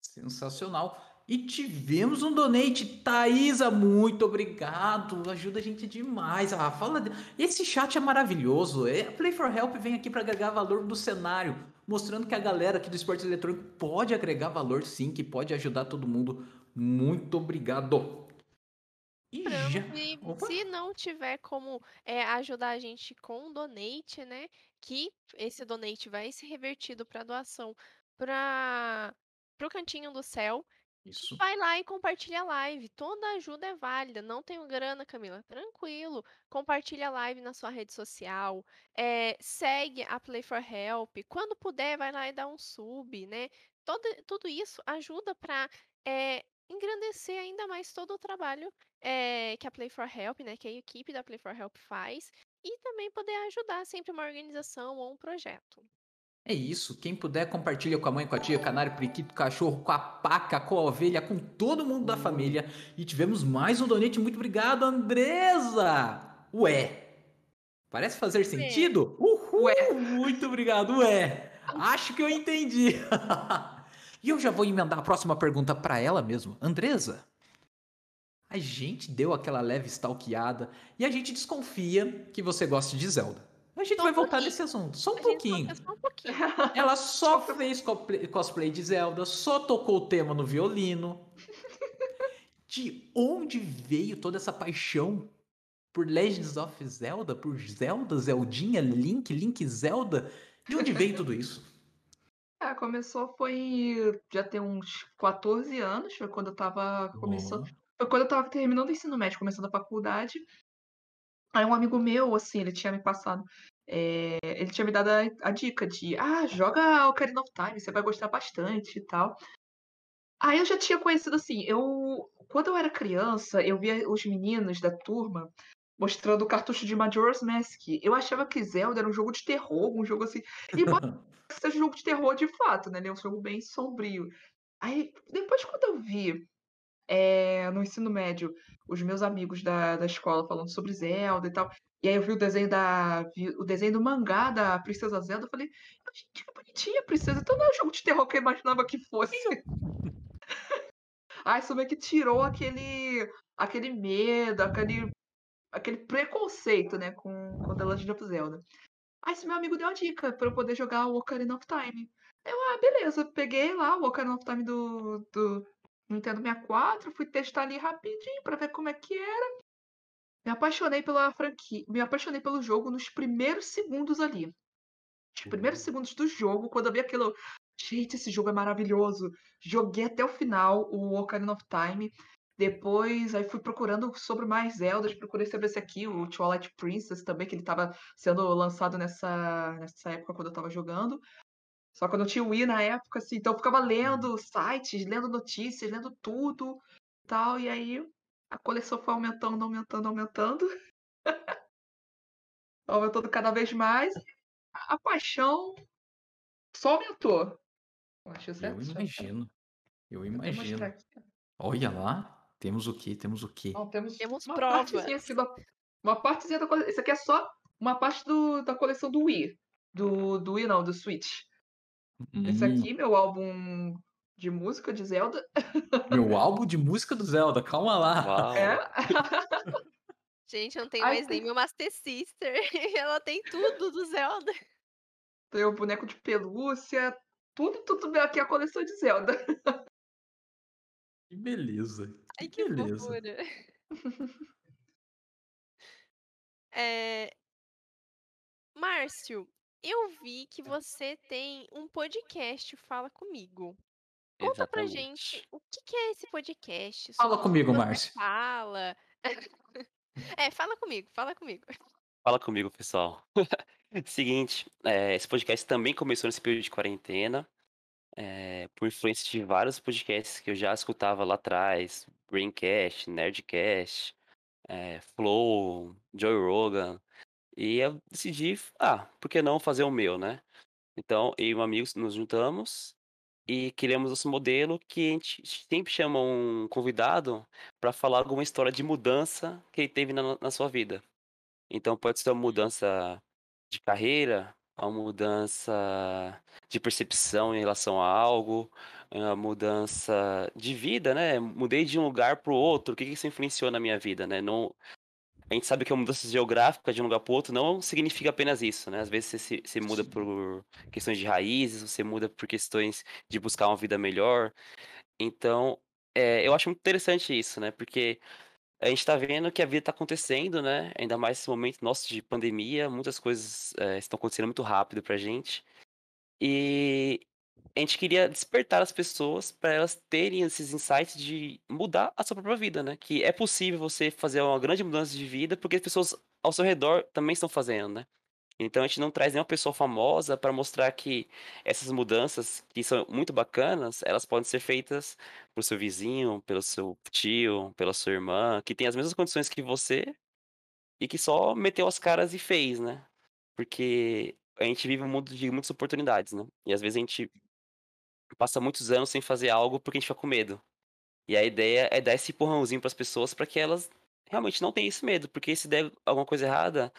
S2: Sensacional. E tivemos um donate. Thaisa, muito obrigado. Ajuda a gente demais. Ah, fala. Esse chat é maravilhoso. É, a Play for Help vem aqui para agregar valor do cenário, mostrando que a galera aqui do esporte eletrônico pode agregar valor sim, que pode ajudar todo mundo. Muito obrigado. E já.
S3: E se não tiver como é, ajudar a gente com um donate, né? Que esse donate vai ser revertido para doação para o Cantinho do Céu.
S2: Isso.
S3: Vai lá e compartilha a live. Toda ajuda é válida. Não tenho grana, Camila. Tranquilo. Compartilha a live na sua rede social. é, segue a Play for Help. Quando puder, vai lá e dá um sub, né? Todo, tudo isso ajuda para engrandecer ainda mais todo o trabalho é, que a Play for Help, né? Que a equipe da Play for Help faz. E também poder ajudar sempre uma organização ou um projeto.
S2: É isso. Quem puder, compartilha com a mãe, com a tia, canário, periquito, cachorro, com a paca, com a ovelha, com todo mundo da família. E tivemos mais um donate. Muito obrigado, Andresa! Ué. Parece fazer sentido? Uhul!
S6: Ué.
S2: Muito obrigado, ué. Acho que eu entendi. [LAUGHS] e eu já vou emendar a próxima pergunta para ela mesmo. Andresa, a gente deu aquela leve stalkeada e a gente desconfia que você gosta de Zelda. A gente
S3: Só um
S2: vai voltar
S3: pouquinho.
S2: nesse assunto, só um
S3: A
S2: pouquinho.
S3: só um pouquinho. [LAUGHS]
S2: Ela só fez cosplay- de Zelda, só tocou o tema no violino. [LAUGHS] De onde veio toda essa paixão por Legends of Zelda, por Zelda, Zeldinha, Link, Link Zelda? De onde veio tudo isso? [LAUGHS]
S6: Ah, começou foi já tem uns 14 anos, foi quando eu tava começando, foi quando eu tava terminando o ensino médio, começando a faculdade. Aí um amigo meu, assim, ele tinha me passado, eh, ele tinha me dado a, a dica de, ah, joga Ocarina of Time, você vai gostar bastante e tal. Aí eu já tinha conhecido, assim, eu, quando eu era criança, eu via os meninos da turma mostrando o cartucho de Majora's Mask. Eu achava que Zelda era um jogo de terror, um jogo assim, e que [LAUGHS] seja um jogo de terror de fato, né? Ele é um jogo bem sombrio. Aí, depois, quando eu vi eh, no ensino médio os meus amigos da, da escola falando sobre Zelda e tal, e aí eu vi o desenho da. o desenho do mangá da Princesa Zelda, eu falei, gente, que bonitinha princesa. Então não é o jogo de terror que eu imaginava que fosse. Ah, [LAUGHS] isso meio que tirou aquele, aquele medo, aquele, aquele preconceito, né, com, com The Legend of Zelda. Aí esse meu amigo deu a dica pra eu poder jogar o Ocarina of Time. Eu, ah, beleza, peguei lá o Ocarina of Time do, do Nintendo 64, fui testar ali rapidinho pra ver como é que era. Me apaixonei pela franquia, me apaixonei pelo jogo nos primeiros segundos ali. Os primeiros segundos do jogo, quando eu vi aquilo, gente, esse jogo é maravilhoso. Joguei até o final o Ocarina of Time. Depois, aí fui procurando sobre mais Zeldas, procurei sobre esse aqui, o Twilight Princess também, que ele estava sendo lançado nessa, nessa época quando eu estava jogando. Só que eu não tinha o Wii na época, assim, então eu ficava lendo sites, lendo notícias, lendo tudo e tal, e aí a coleção foi aumentando, aumentando, aumentando. [LAUGHS] aumentando cada vez mais. A paixão só aumentou. Eu acho
S2: Eu
S6: certo?
S2: imagino. Eu
S6: Vou mostrar
S2: imagino. Olha lá. Temos o quê? Temos o quê?
S6: Não, temos
S3: Temos
S6: uma
S3: prova.
S6: partezinha da, Uma partezinha da coleção. Isso aqui é só uma parte do, da coleção do Wii. Do, do Wii, não, do Switch. Esse
S2: Hum,
S6: aqui, meu álbum de música de Zelda.
S2: meu [LAUGHS] álbum de música do Zelda, calma lá.
S6: É.
S3: Gente, eu não tenho
S6: Ai,
S3: mais nem
S6: tem-
S3: meu Master Sister. [LAUGHS] Ela tem tudo do Zelda.
S6: Tem o boneco de pelúcia. Tudo, tudo aqui é a coleção de Zelda.
S2: Que beleza.
S3: Ai, que
S2: beleza. [LAUGHS]
S3: É... Márcio, eu vi que você tem um podcast Fala Comigo. Conta pra gente
S5: Exatamente.
S3: o que que é esse podcast,
S2: Fala comigo, Márcio.
S3: fala. [LAUGHS] É, fala comigo, fala comigo.
S5: Fala comigo, pessoal. [LAUGHS] Seguinte, eh, esse podcast também começou nesse período de quarentena, eh, por influência de vários podcasts que eu já escutava lá atrás, Braincast, Nerdcast, eh, Flow, Joe Rogan, e eu decidi, ah, por que não fazer o meu, né? Então, eu e um amigo nos juntamos e criamos esse modelo que a gente sempre chama um convidado para falar alguma história de mudança que ele teve na, na sua vida. Então pode ser uma mudança de carreira, uma mudança de percepção em relação a algo, uma mudança de vida, né? Mudei de um lugar para o outro, o que que isso influenciou na minha vida, né? Não, a gente sabe que a mudança geográfica de um lugar para outro não significa apenas isso, né? Às vezes você, se- você muda por questões de raízes, você muda por questões de buscar uma vida melhor. Então, é, eu acho muito interessante isso, né? Porque a gente tá vendo que a vida tá acontecendo, né? Ainda mais nesse momento nosso de pandemia, muitas coisas é, estão acontecendo muito rápido pra gente. E a gente queria despertar as pessoas para elas terem esses insights de mudar a sua própria vida, né? Que é possível você fazer uma grande mudança de vida porque as pessoas ao seu redor também estão fazendo, né? Então a gente não traz nenhuma pessoa famosa para mostrar que essas mudanças, que são muito bacanas, elas podem ser feitas pro seu vizinho, pelo seu tio, pela sua irmã, que tem as mesmas condições que você e que só meteu as caras e fez, né? Porque a gente vive um mundo de muitas oportunidades, né? E às vezes a gente passa muitos anos sem fazer algo porque a gente fica com medo. E a ideia é dar esse empurrãozinho para as pessoas para que elas realmente não tenham esse medo, porque se der alguma coisa errada,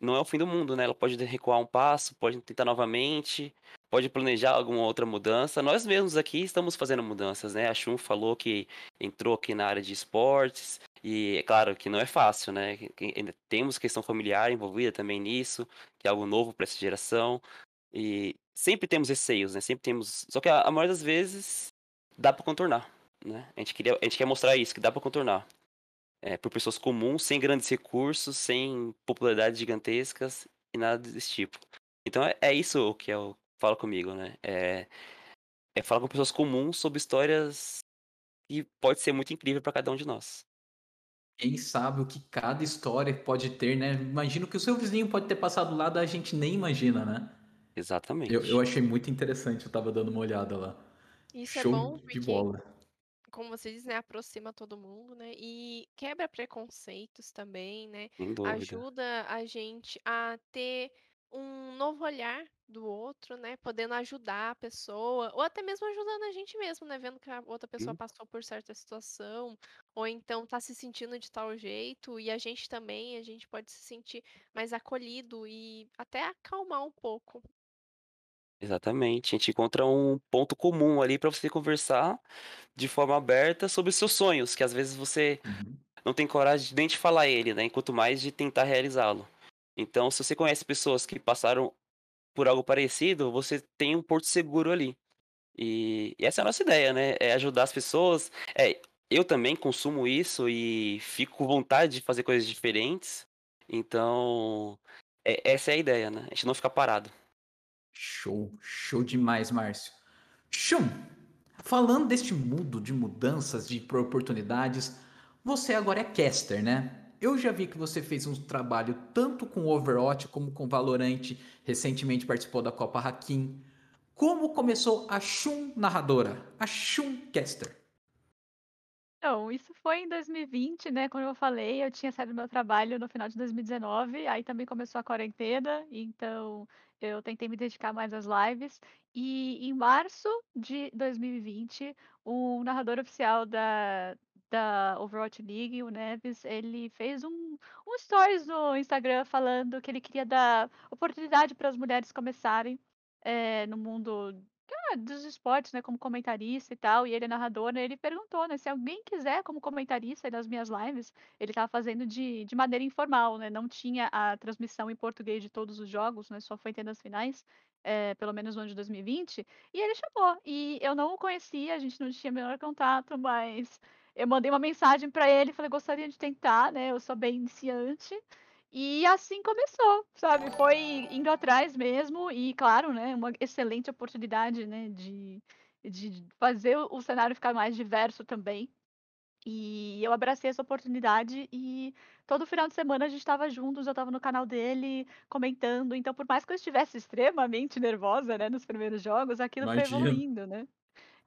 S5: não é o fim do mundo, né? Ela pode recuar um passo, pode tentar novamente, pode planejar alguma outra mudança. Nós mesmos aqui estamos fazendo mudanças, né? A Shun falou que entrou aqui na área de esportes, e é claro que não é fácil, né? ainda Temos questão familiar envolvida também nisso, que é algo novo para essa geração. E sempre temos receios, né? Sempre temos. Só que a, a maioria das vezes dá para contornar, né? A gente, queria, a gente quer mostrar isso, que dá para contornar é, por pessoas comuns, sem grandes recursos, sem popularidades gigantescas e nada desse tipo. Então é, é isso que eu falo comigo, né? É, é falar com pessoas comuns sobre histórias que pode ser muito incrível para cada um de nós.
S2: Quem sabe o que cada história pode ter, né? Imagino que o seu vizinho pode ter passado lá, a gente nem imagina, né?
S5: Exatamente.
S2: Eu, eu achei muito interessante, eu tava dando uma olhada lá.
S3: Isso
S2: Show
S3: é bom
S2: de
S3: porque,
S2: bola.
S3: como você diz, né, aproxima todo mundo, né? E quebra preconceitos também, né? Ajuda a gente a ter um novo olhar do outro, né? Podendo ajudar a pessoa, ou até mesmo ajudando a gente mesmo, né? Vendo que a outra pessoa
S5: Hum.
S3: passou por certa situação, ou então tá se sentindo de tal jeito, e a gente também, a gente pode se sentir mais acolhido e até acalmar um pouco.
S5: Exatamente. A gente encontra um ponto comum ali para você conversar de forma aberta sobre seus sonhos, que às vezes você
S2: Uhum.
S5: não tem coragem de nem de falar ele, né? Enquanto mais de tentar realizá-lo. Então, se você conhece pessoas que passaram por algo parecido, você tem um porto seguro ali. E, e essa é a nossa ideia, né? É ajudar as pessoas. É, eu também consumo isso e fico com vontade de fazer coisas diferentes. Então, é- essa é a ideia, né? A gente não ficar parado.
S2: Show, show demais, Márcio. Shum, falando deste mundo de mudanças, de oportunidades, você agora é caster, né? Eu já vi que você fez um trabalho tanto com Overwatch como com Valorant, recentemente participou da Copa Hakim. Como começou a Shum narradora, a Shum caster?
S4: Então, isso foi em 2020, né? Como eu falei, eu tinha saído do meu trabalho no final de 2019, aí também começou a quarentena, então eu tentei me dedicar mais às lives. E em março de 2020, o narrador oficial da, da Overwatch League, o Neves, ele fez um, um stories no Instagram falando que ele queria dar oportunidade para as mulheres começarem eh, no mundo ah, dos esportes, né, como comentarista e tal, e ele é narrador, né, ele perguntou, né, se alguém quiser como comentarista nas minhas lives, ele estava fazendo de, de maneira informal, né, não tinha a transmissão em português de todos os jogos, né, só foi tendo as finais, eh, pelo menos no ano de 2020, e ele chamou, e eu não o conhecia, a gente não tinha o menor contato, mas eu mandei uma mensagem para ele, falei, gostaria de tentar, né, eu sou bem iniciante, e assim começou, sabe? Foi indo atrás mesmo e, claro, né, uma excelente oportunidade, né, de, de fazer o cenário ficar mais diverso também. E eu abracei essa oportunidade e todo final de semana a gente estava juntos, eu estava no canal dele comentando. Então, por mais que eu estivesse extremamente nervosa, né, nos primeiros jogos, aquilo foi
S2: Imagino.
S4: evoluindo, né?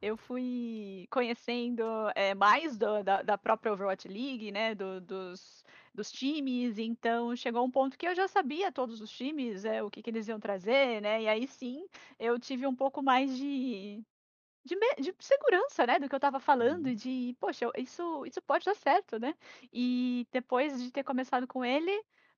S4: Eu fui conhecendo eh, mais do- da, da própria Overwatch League, né? do- dos, dos times, então chegou um ponto que eu já sabia todos os times, eh, o que, que eles iam trazer, né? E aí sim eu tive um pouco mais de, de, de segurança, né? Do que eu estava falando, e de, poxa, isso, isso pode dar certo, né? E depois de ter começado com ele,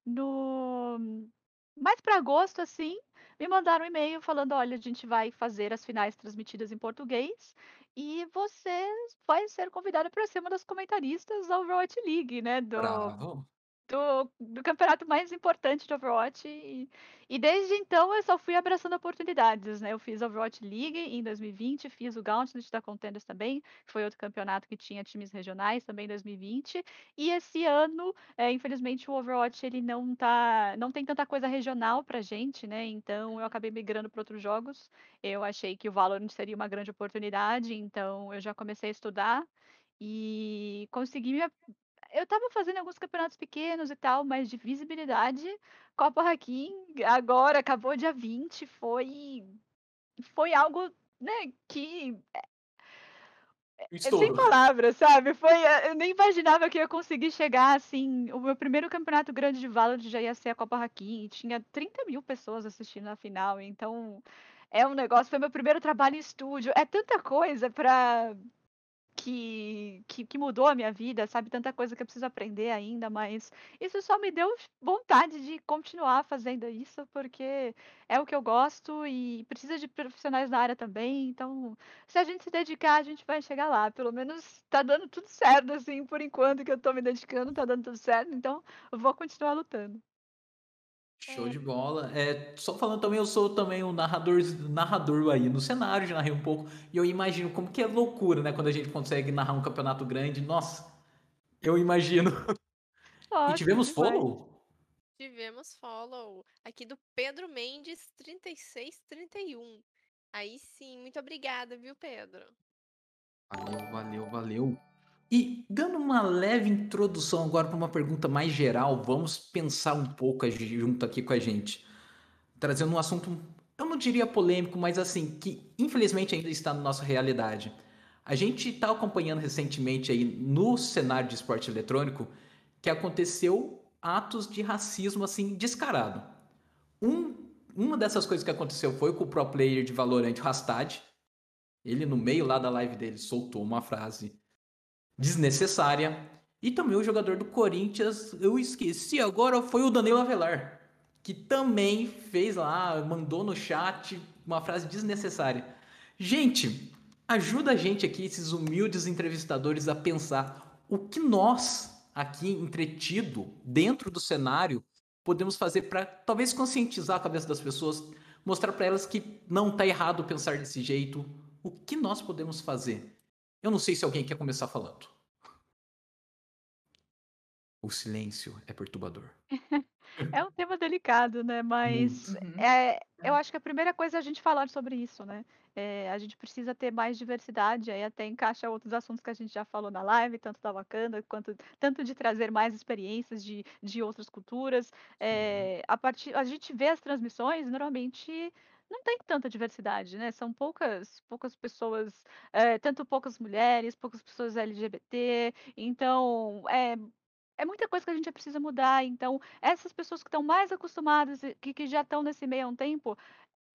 S4: no mais para agosto, assim, me mandaram um e-mail falando: olha, a gente vai fazer as finais transmitidas em português e você vai ser convidada para ser uma das comentaristas da Overwatch League, né? Do,
S2: Bravo.
S4: Do, do campeonato mais importante de Overwatch. E, e desde então eu só fui abraçando oportunidades, né? Eu fiz Overwatch League em 2020, fiz o Gauntlet da Contenders também, que foi outro campeonato que tinha times regionais também em 2020. E esse ano, é, infelizmente, o Overwatch ele não tá, não tem tanta coisa regional pra gente, né? Então eu acabei migrando para outros jogos. Eu achei que o Valorant seria uma grande oportunidade, então eu já comecei a estudar e consegui eu estava fazendo alguns campeonatos pequenos e tal, mas de visibilidade, Copa Hakim, agora acabou dia 20, foi foi algo, né, que é sem
S2: Estouro.
S4: palavras, sabe? Foi, eh, eu nem imaginava que eu ia conseguir chegar assim. O meu primeiro campeonato grande de Valorant já ia ser a Copa Hakim, e tinha 30 mil pessoas assistindo na final, então é um negócio, foi meu primeiro trabalho em estúdio, é tanta coisa pra que, que, que mudou a minha vida, sabe? Tanta coisa que eu preciso aprender ainda, mas isso só me deu vontade de continuar fazendo isso, porque é o que eu gosto e precisa de profissionais na área também. Então, se a gente se dedicar, a gente vai chegar lá. Pelo menos tá dando tudo certo, assim, por enquanto que eu tô me dedicando, tá dando tudo certo. Então, eu vou continuar lutando.
S2: Show de bola. É, só falando também, eu sou também um narrador, narrador aí no cenário, já narrei um pouco, e eu imagino como que é loucura, né? Quando a gente consegue narrar um campeonato grande. Nossa, eu imagino. E tivemos
S4: demais.
S2: follow?
S3: Tivemos follow aqui do Pedro Mendes 3631. Aí sim, muito obrigada, viu, Pedro?
S2: Valeu, valeu, valeu. E dando uma leve introdução agora para uma pergunta mais geral, vamos pensar um pouco junto aqui com a gente. Trazendo um assunto, eu não diria polêmico, mas assim, que infelizmente ainda está na nossa realidade. A gente está acompanhando recentemente aí no cenário de esporte eletrônico que aconteceu atos de racismo assim descarado. Um, uma dessas coisas que aconteceu foi com o pro player de Valorant Rastad. Ele no meio lá da live dele soltou uma frase desnecessária. E também o jogador do Corinthians, eu esqueci agora, foi o Danilo Avelar, que também fez lá, mandou no chat uma frase desnecessária. Gente, ajuda a gente aqui, esses humildes entrevistadores, a pensar o que nós, aqui entretido, dentro do cenário, podemos fazer para talvez conscientizar a cabeça das pessoas, mostrar para elas que não está errado pensar desse jeito. O que nós podemos fazer? Eu não sei se alguém quer começar falando. O silêncio é perturbador. [LAUGHS]
S4: É um tema delicado, né? Mas
S6: Uhum.
S4: é, eu acho que a primeira coisa é a gente falar sobre isso, né? É, a gente precisa ter mais diversidade, aí até encaixa outros assuntos que a gente já falou na live, tanto da Wakanda, quanto tanto de trazer mais experiências de, de outras culturas. É, a partir, a gente vê as transmissões, normalmente não tem tanta diversidade, né? São poucas, poucas pessoas, é, tanto poucas mulheres, poucas pessoas LGBT, então é, é muita coisa que a gente precisa mudar. Então, essas pessoas que estão mais acostumadas, que, que já estão nesse meio há um tempo,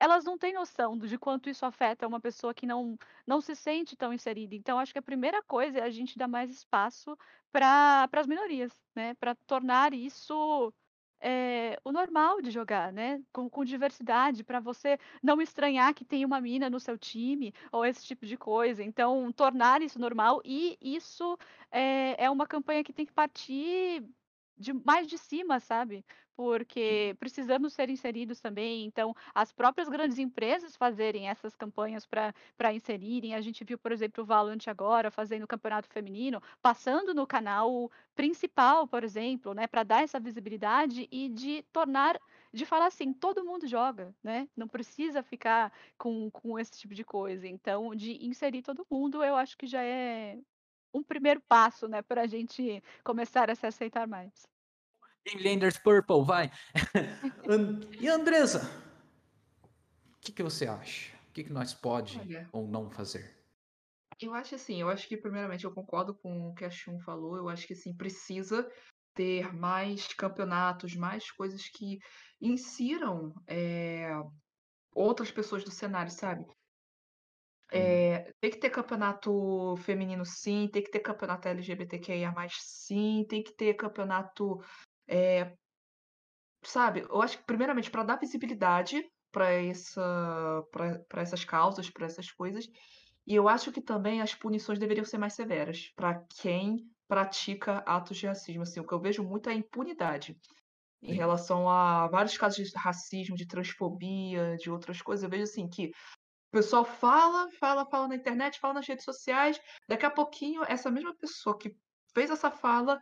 S4: elas não têm noção de quanto isso afeta uma pessoa que não não se sente tão inserida. Então acho que a primeira coisa é a gente dar mais espaço para as minorias, né, pra tornar isso, eh, o normal de jogar, né, com com diversidade, pra você não estranhar que tem uma mina no seu time, ou esse tipo de coisa. Então tornar isso normal e isso, eh, é uma campanha que tem que partir de mais de cima, sabe, porque precisamos ser inseridos também, então as próprias grandes empresas fazerem essas campanhas pra inserirem. A gente viu, por exemplo, o Valorant agora fazendo o campeonato feminino, passando no canal principal, por exemplo, né, pra dar essa visibilidade e de tornar de falar assim: "Todo mundo joga", né, não precisa ficar com com esse tipo de coisa. Então de inserir todo mundo, eu acho que já é um primeiro passo, né, pra gente começar a se aceitar mais.
S2: Enders Purple, vai. [LAUGHS] E Andresa, que que você acha? O que que nós pode
S6: Olha
S2: ou não fazer?
S6: Eu acho assim, eu acho que primeiramente eu concordo com o que a Chun falou, eu acho que sim, precisa ter mais campeonatos, mais coisas que insiram, eh, outras pessoas do cenário, sabe. Eh, tem que ter campeonato feminino sim, tem que ter campeonato LGBTQIA+, sim, tem que ter campeonato, eh sabe, eu acho que primeiramente pra dar visibilidade pra essa pra pra essas causas, pra essas coisas, e eu acho que também as punições deveriam ser mais severas pra quem pratica atos de racismo, assim, o que eu vejo muito é a impunidade, em relação a vários casos de racismo, de transfobia, de outras coisas, eu vejo assim que o pessoal fala, fala, fala na internet, fala nas redes sociais, daqui a pouquinho essa mesma pessoa que fez essa fala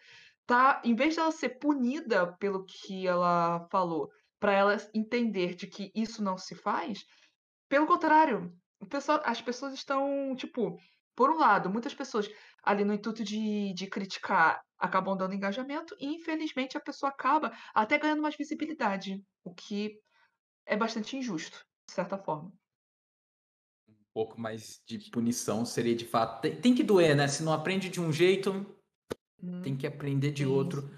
S6: tá em vez dela ser punida pelo que ela falou, pra ela entender de que isso não se faz, pelo contrário, pessoal as pessoas estão, tipo, por um lado, muitas pessoas ali no intuito de de criticar, acabam dando engajamento e infelizmente a pessoa acaba até ganhando mais visibilidade, o que é bastante injusto, de certa forma.
S2: Um pouco mais de punição seria de fato tem tem que doer, né, se não aprende de um jeito, tem
S6: Hum,
S2: que aprender de
S6: isso.
S2: outro.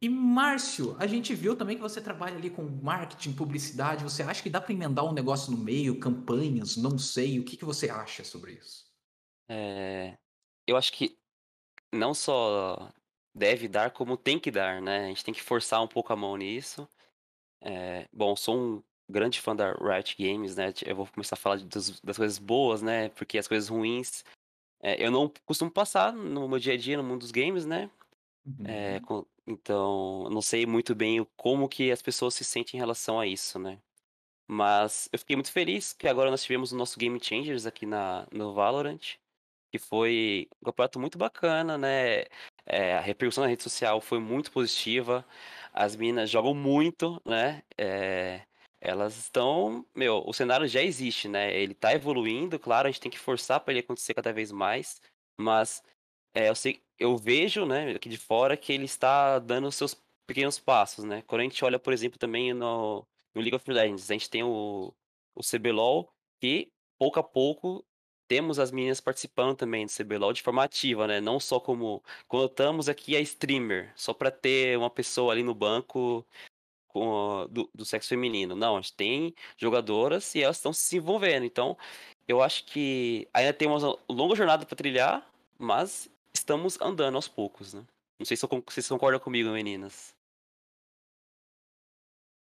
S2: E Márcio, a gente viu também que você trabalha ali com marketing, publicidade, você acha que dá pra emendar um negócio no meio, campanhas, não sei, o que que você acha sobre isso?
S5: Eh, eu acho que não só deve dar, como tem que dar, né, a gente tem que forçar um pouco a mão nisso. Eh, bom, sou um grande fã da Riot Games, né, eu vou começar a falar dos das coisas boas, né, porque as coisas ruins, eh, eu não costumo passar no meu dia a dia no mundo dos games, né, eh,
S2: Uhum.
S5: com então, não sei muito bem como que as pessoas se sentem em relação a isso, né. Mas eu fiquei muito feliz que agora nós tivemos o nosso Game Changers aqui na no Valorant, que foi um campeonato muito bacana, né, eh, a repercussão na rede social foi muito positiva, as meninas jogam muito, né, eh, elas estão meu, o cenário já existe, né, ele tá evoluindo, claro, a gente tem que forçar pra ele acontecer cada vez mais, mas, eh, eu sei eu vejo, né, aqui de fora que ele está dando os seus pequenos passos, né. Quando a gente olha, por exemplo, também no no League of Legends, a gente tem o o CBLOL, que pouco a pouco temos as meninas participando também do CBLOL de forma ativa, né, não só como colocamos aqui a streamer, só pra ter uma pessoa ali no banco com do do sexo feminino, não, a gente tem jogadoras e elas estão se envolvendo, então eu acho que ainda temos uma longa jornada pra trilhar, mas estamos andando aos poucos, né. Não sei se vocês concordam comigo meninas.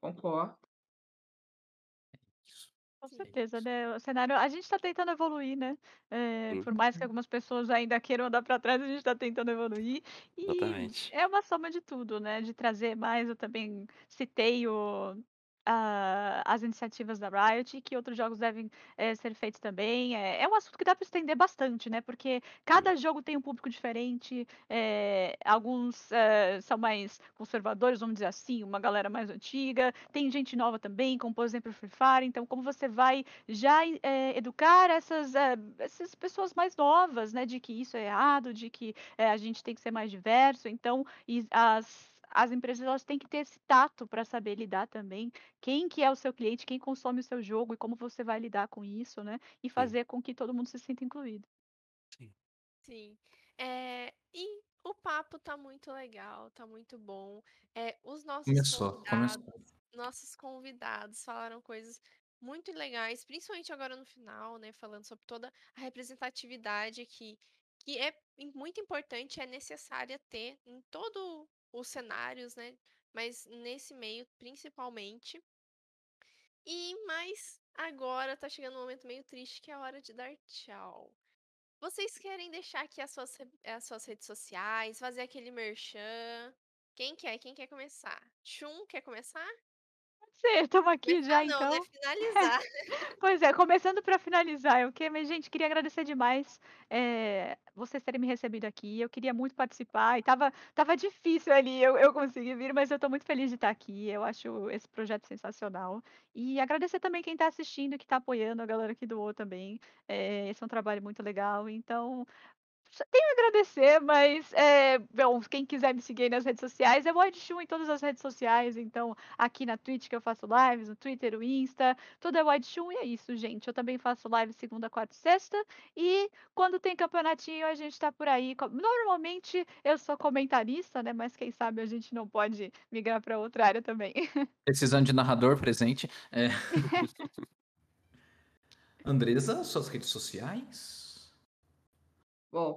S6: Concordo.
S4: Com
S2: É
S4: certeza, né, o cenário a gente tá tentando evoluir, né, eh, por mais que
S6: Uhum.
S4: algumas pessoas ainda queiram andar pra trás, a gente tá tentando evoluir, e
S5: Exatamente.
S4: é uma soma de tudo, né, de trazer mais eu também citei o a as iniciativas da Riot, que outros jogos devem, eh, ser feitos também, é é um assunto que dá pra estender bastante, né, porque cada jogo tem um público diferente, eh, alguns, eh, são mais conservadores, vamos dizer assim, uma galera mais antiga, tem gente nova também, como por exemplo o Free Fire, então como você vai já e educar essas, essas pessoas mais novas, né, de que isso é errado, de que, a gente tem que ser mais diverso, então e as as empresas elas têm que ter esse tato pra saber lidar também, quem que é o seu cliente, quem consome o seu jogo e como você vai lidar com isso, né, e
S5: Sim.
S4: fazer com que todo mundo se sinta incluído.
S5: Sim.
S3: Sim. Eh, e o papo tá muito legal, tá muito bom, eh, os nossos
S2: Começou,
S3: convidados
S2: começou.
S3: nossos convidados falaram coisas muito legais, principalmente agora no final, né? Falando sobre toda a representatividade que, que é muito importante, é necessária ter em todos os cenários, né? Mas nesse meio principalmente. E mais agora tá chegando um momento meio triste que é a hora de dar tchau. Vocês querem deixar aqui as suas, as suas redes sociais, fazer aquele merchan? Quem quer? Quem quer começar? Chum, quer começar?
S4: Sim, estamos aqui já,
S3: não, né?
S4: então.
S3: Finalizar. [LAUGHS]
S4: Pois é, começando para finalizar, eu que mas gente, queria agradecer demais, eh, vocês terem me recebido aqui, eu queria muito participar e estava estava difícil ali eu eu conseguir vir, mas eu estou muito feliz de estar aqui, eu acho esse projeto sensacional. E agradecer também quem está assistindo e que está apoiando, a galera que doou também, eh, esse é um trabalho muito legal, então tenho a agradecer, mas, eh, bom, quem quiser me seguir nas redes sociais, é WideShun em todas as redes sociais, então aqui na Twitch que eu faço lives, no Twitter, o Insta, tudo é WideShun e é isso, gente. Eu também faço live segunda, quarta e sexta, e quando tem campeonatinho a gente tá por aí. Normalmente eu sou comentarista, né, mas quem sabe a gente não pode migrar para outra área também. [LAUGHS]
S2: Precisando de narrador presente. É. [LAUGHS] Andresa, suas redes sociais?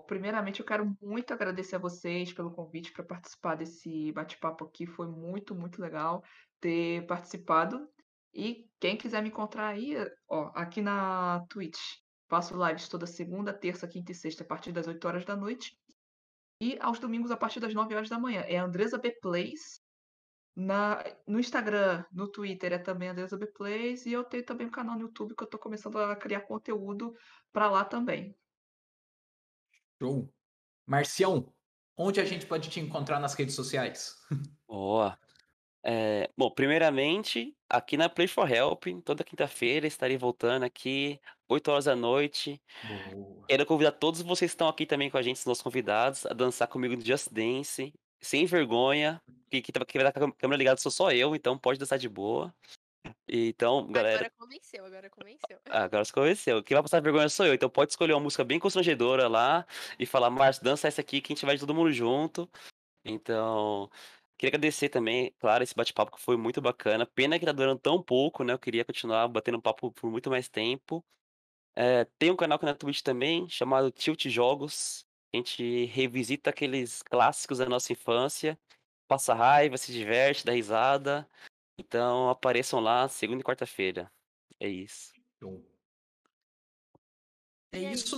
S6: Primeiramente eu quero muito agradecer a vocês pelo convite para participar desse bate-papo aqui. Foi muito, muito legal ter participado. E quem quiser me encontrar aí, ó, aqui na Twitch, faço lives toda segunda, terça, quinta e sexta a partir das 8 horas da noite. E aos domingos a partir das 9 horas da manhã. É Andresa B Plays. Na, no Instagram, no Twitter é também Andresa B Plays. E eu tenho também um canal no YouTube que eu tô começando a criar conteúdo para lá também.
S2: Show. Marcião, onde a gente pode te encontrar nas redes sociais? [LAUGHS]
S5: Boa. É, bom, primeiramente, aqui na Play for Help, toda quinta-feira estarei voltando aqui, 8 horas da noite.
S2: Boa.
S5: Quero convidar todos vocês que estão aqui também com a gente, os nossos convidados, a dançar comigo no Just Dance, sem vergonha. Que, que, que vai estar com a câmera ligada sou só eu, então pode dançar de boa. Então, galera,
S3: Agora convenceu, agora convenceu. [LAUGHS]
S5: agora você convenceu. Quem vai passar vergonha sou eu, então pode escolher uma música bem constrangedora lá e falar, Márcio, dança essa aqui que a gente vai todo mundo junto. Então, queria agradecer também, claro, esse bate-papo que foi muito bacana. Pena que tá durando tão pouco, né? Eu queria continuar batendo papo por muito mais tempo. É, tem um canal aqui na Twitch também, chamado Tilt Jogos. A gente revisita aqueles clássicos da nossa infância. Passa raiva, se diverte, dá risada. Então apareçam lá segunda e quarta-feira. É isso.
S2: É isso,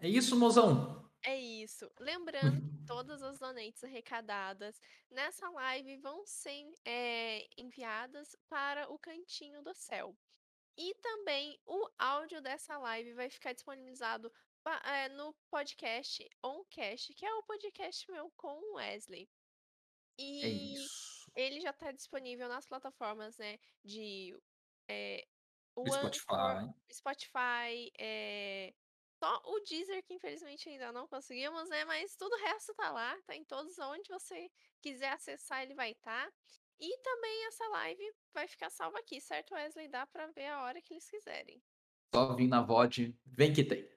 S2: é isso, mozão.
S3: É isso. Lembrando [LAUGHS] que todas as donates arrecadadas nessa live vão ser é, enviadas para o Cantinho do Céu. E também o áudio dessa live vai ficar disponibilizado é, no podcast Oncast, que é o podcast meu com o Wesley.
S2: É
S3: E
S2: isso.
S3: Ele já está disponível nas plataformas, né, de é, Anchor,
S2: Spotify.
S3: Spotify, é, só o Deezer que infelizmente ainda não conseguimos, né? Mas tudo o resto tá lá, tá em todos onde você quiser acessar, ele vai estar. E também essa live vai ficar salva aqui, certo, Wesley? Dá pra ver a hora que eles quiserem.
S2: Só vim na VOD, vem que tem.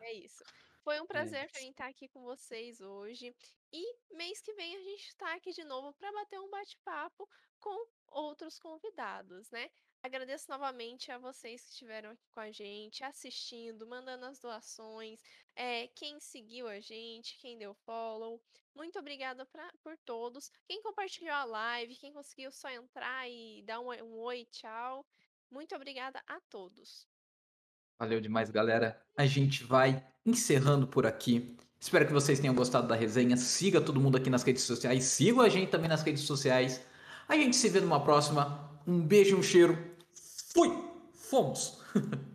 S3: É isso. Foi um prazer pra
S2: isso.
S3: mim estar aqui com vocês hoje. E mês que vem a gente está aqui de novo para bater um bate-papo com outros convidados, né? Agradeço novamente a vocês que estiveram aqui com a gente, assistindo, mandando as doações, é, quem seguiu a gente, quem deu follow. Muito obrigada pra, por todos. Quem compartilhou a live, quem conseguiu só entrar e dar um, um oi, tchau. Muito obrigada a todos.
S2: Valeu demais, galera. A gente vai encerrando por aqui. Espero que vocês tenham gostado da resenha. Siga todo mundo aqui nas redes sociais. Siga a gente também nas redes sociais. A gente se vê numa próxima. Um beijo um cheiro. Fui! Fomos! [LAUGHS]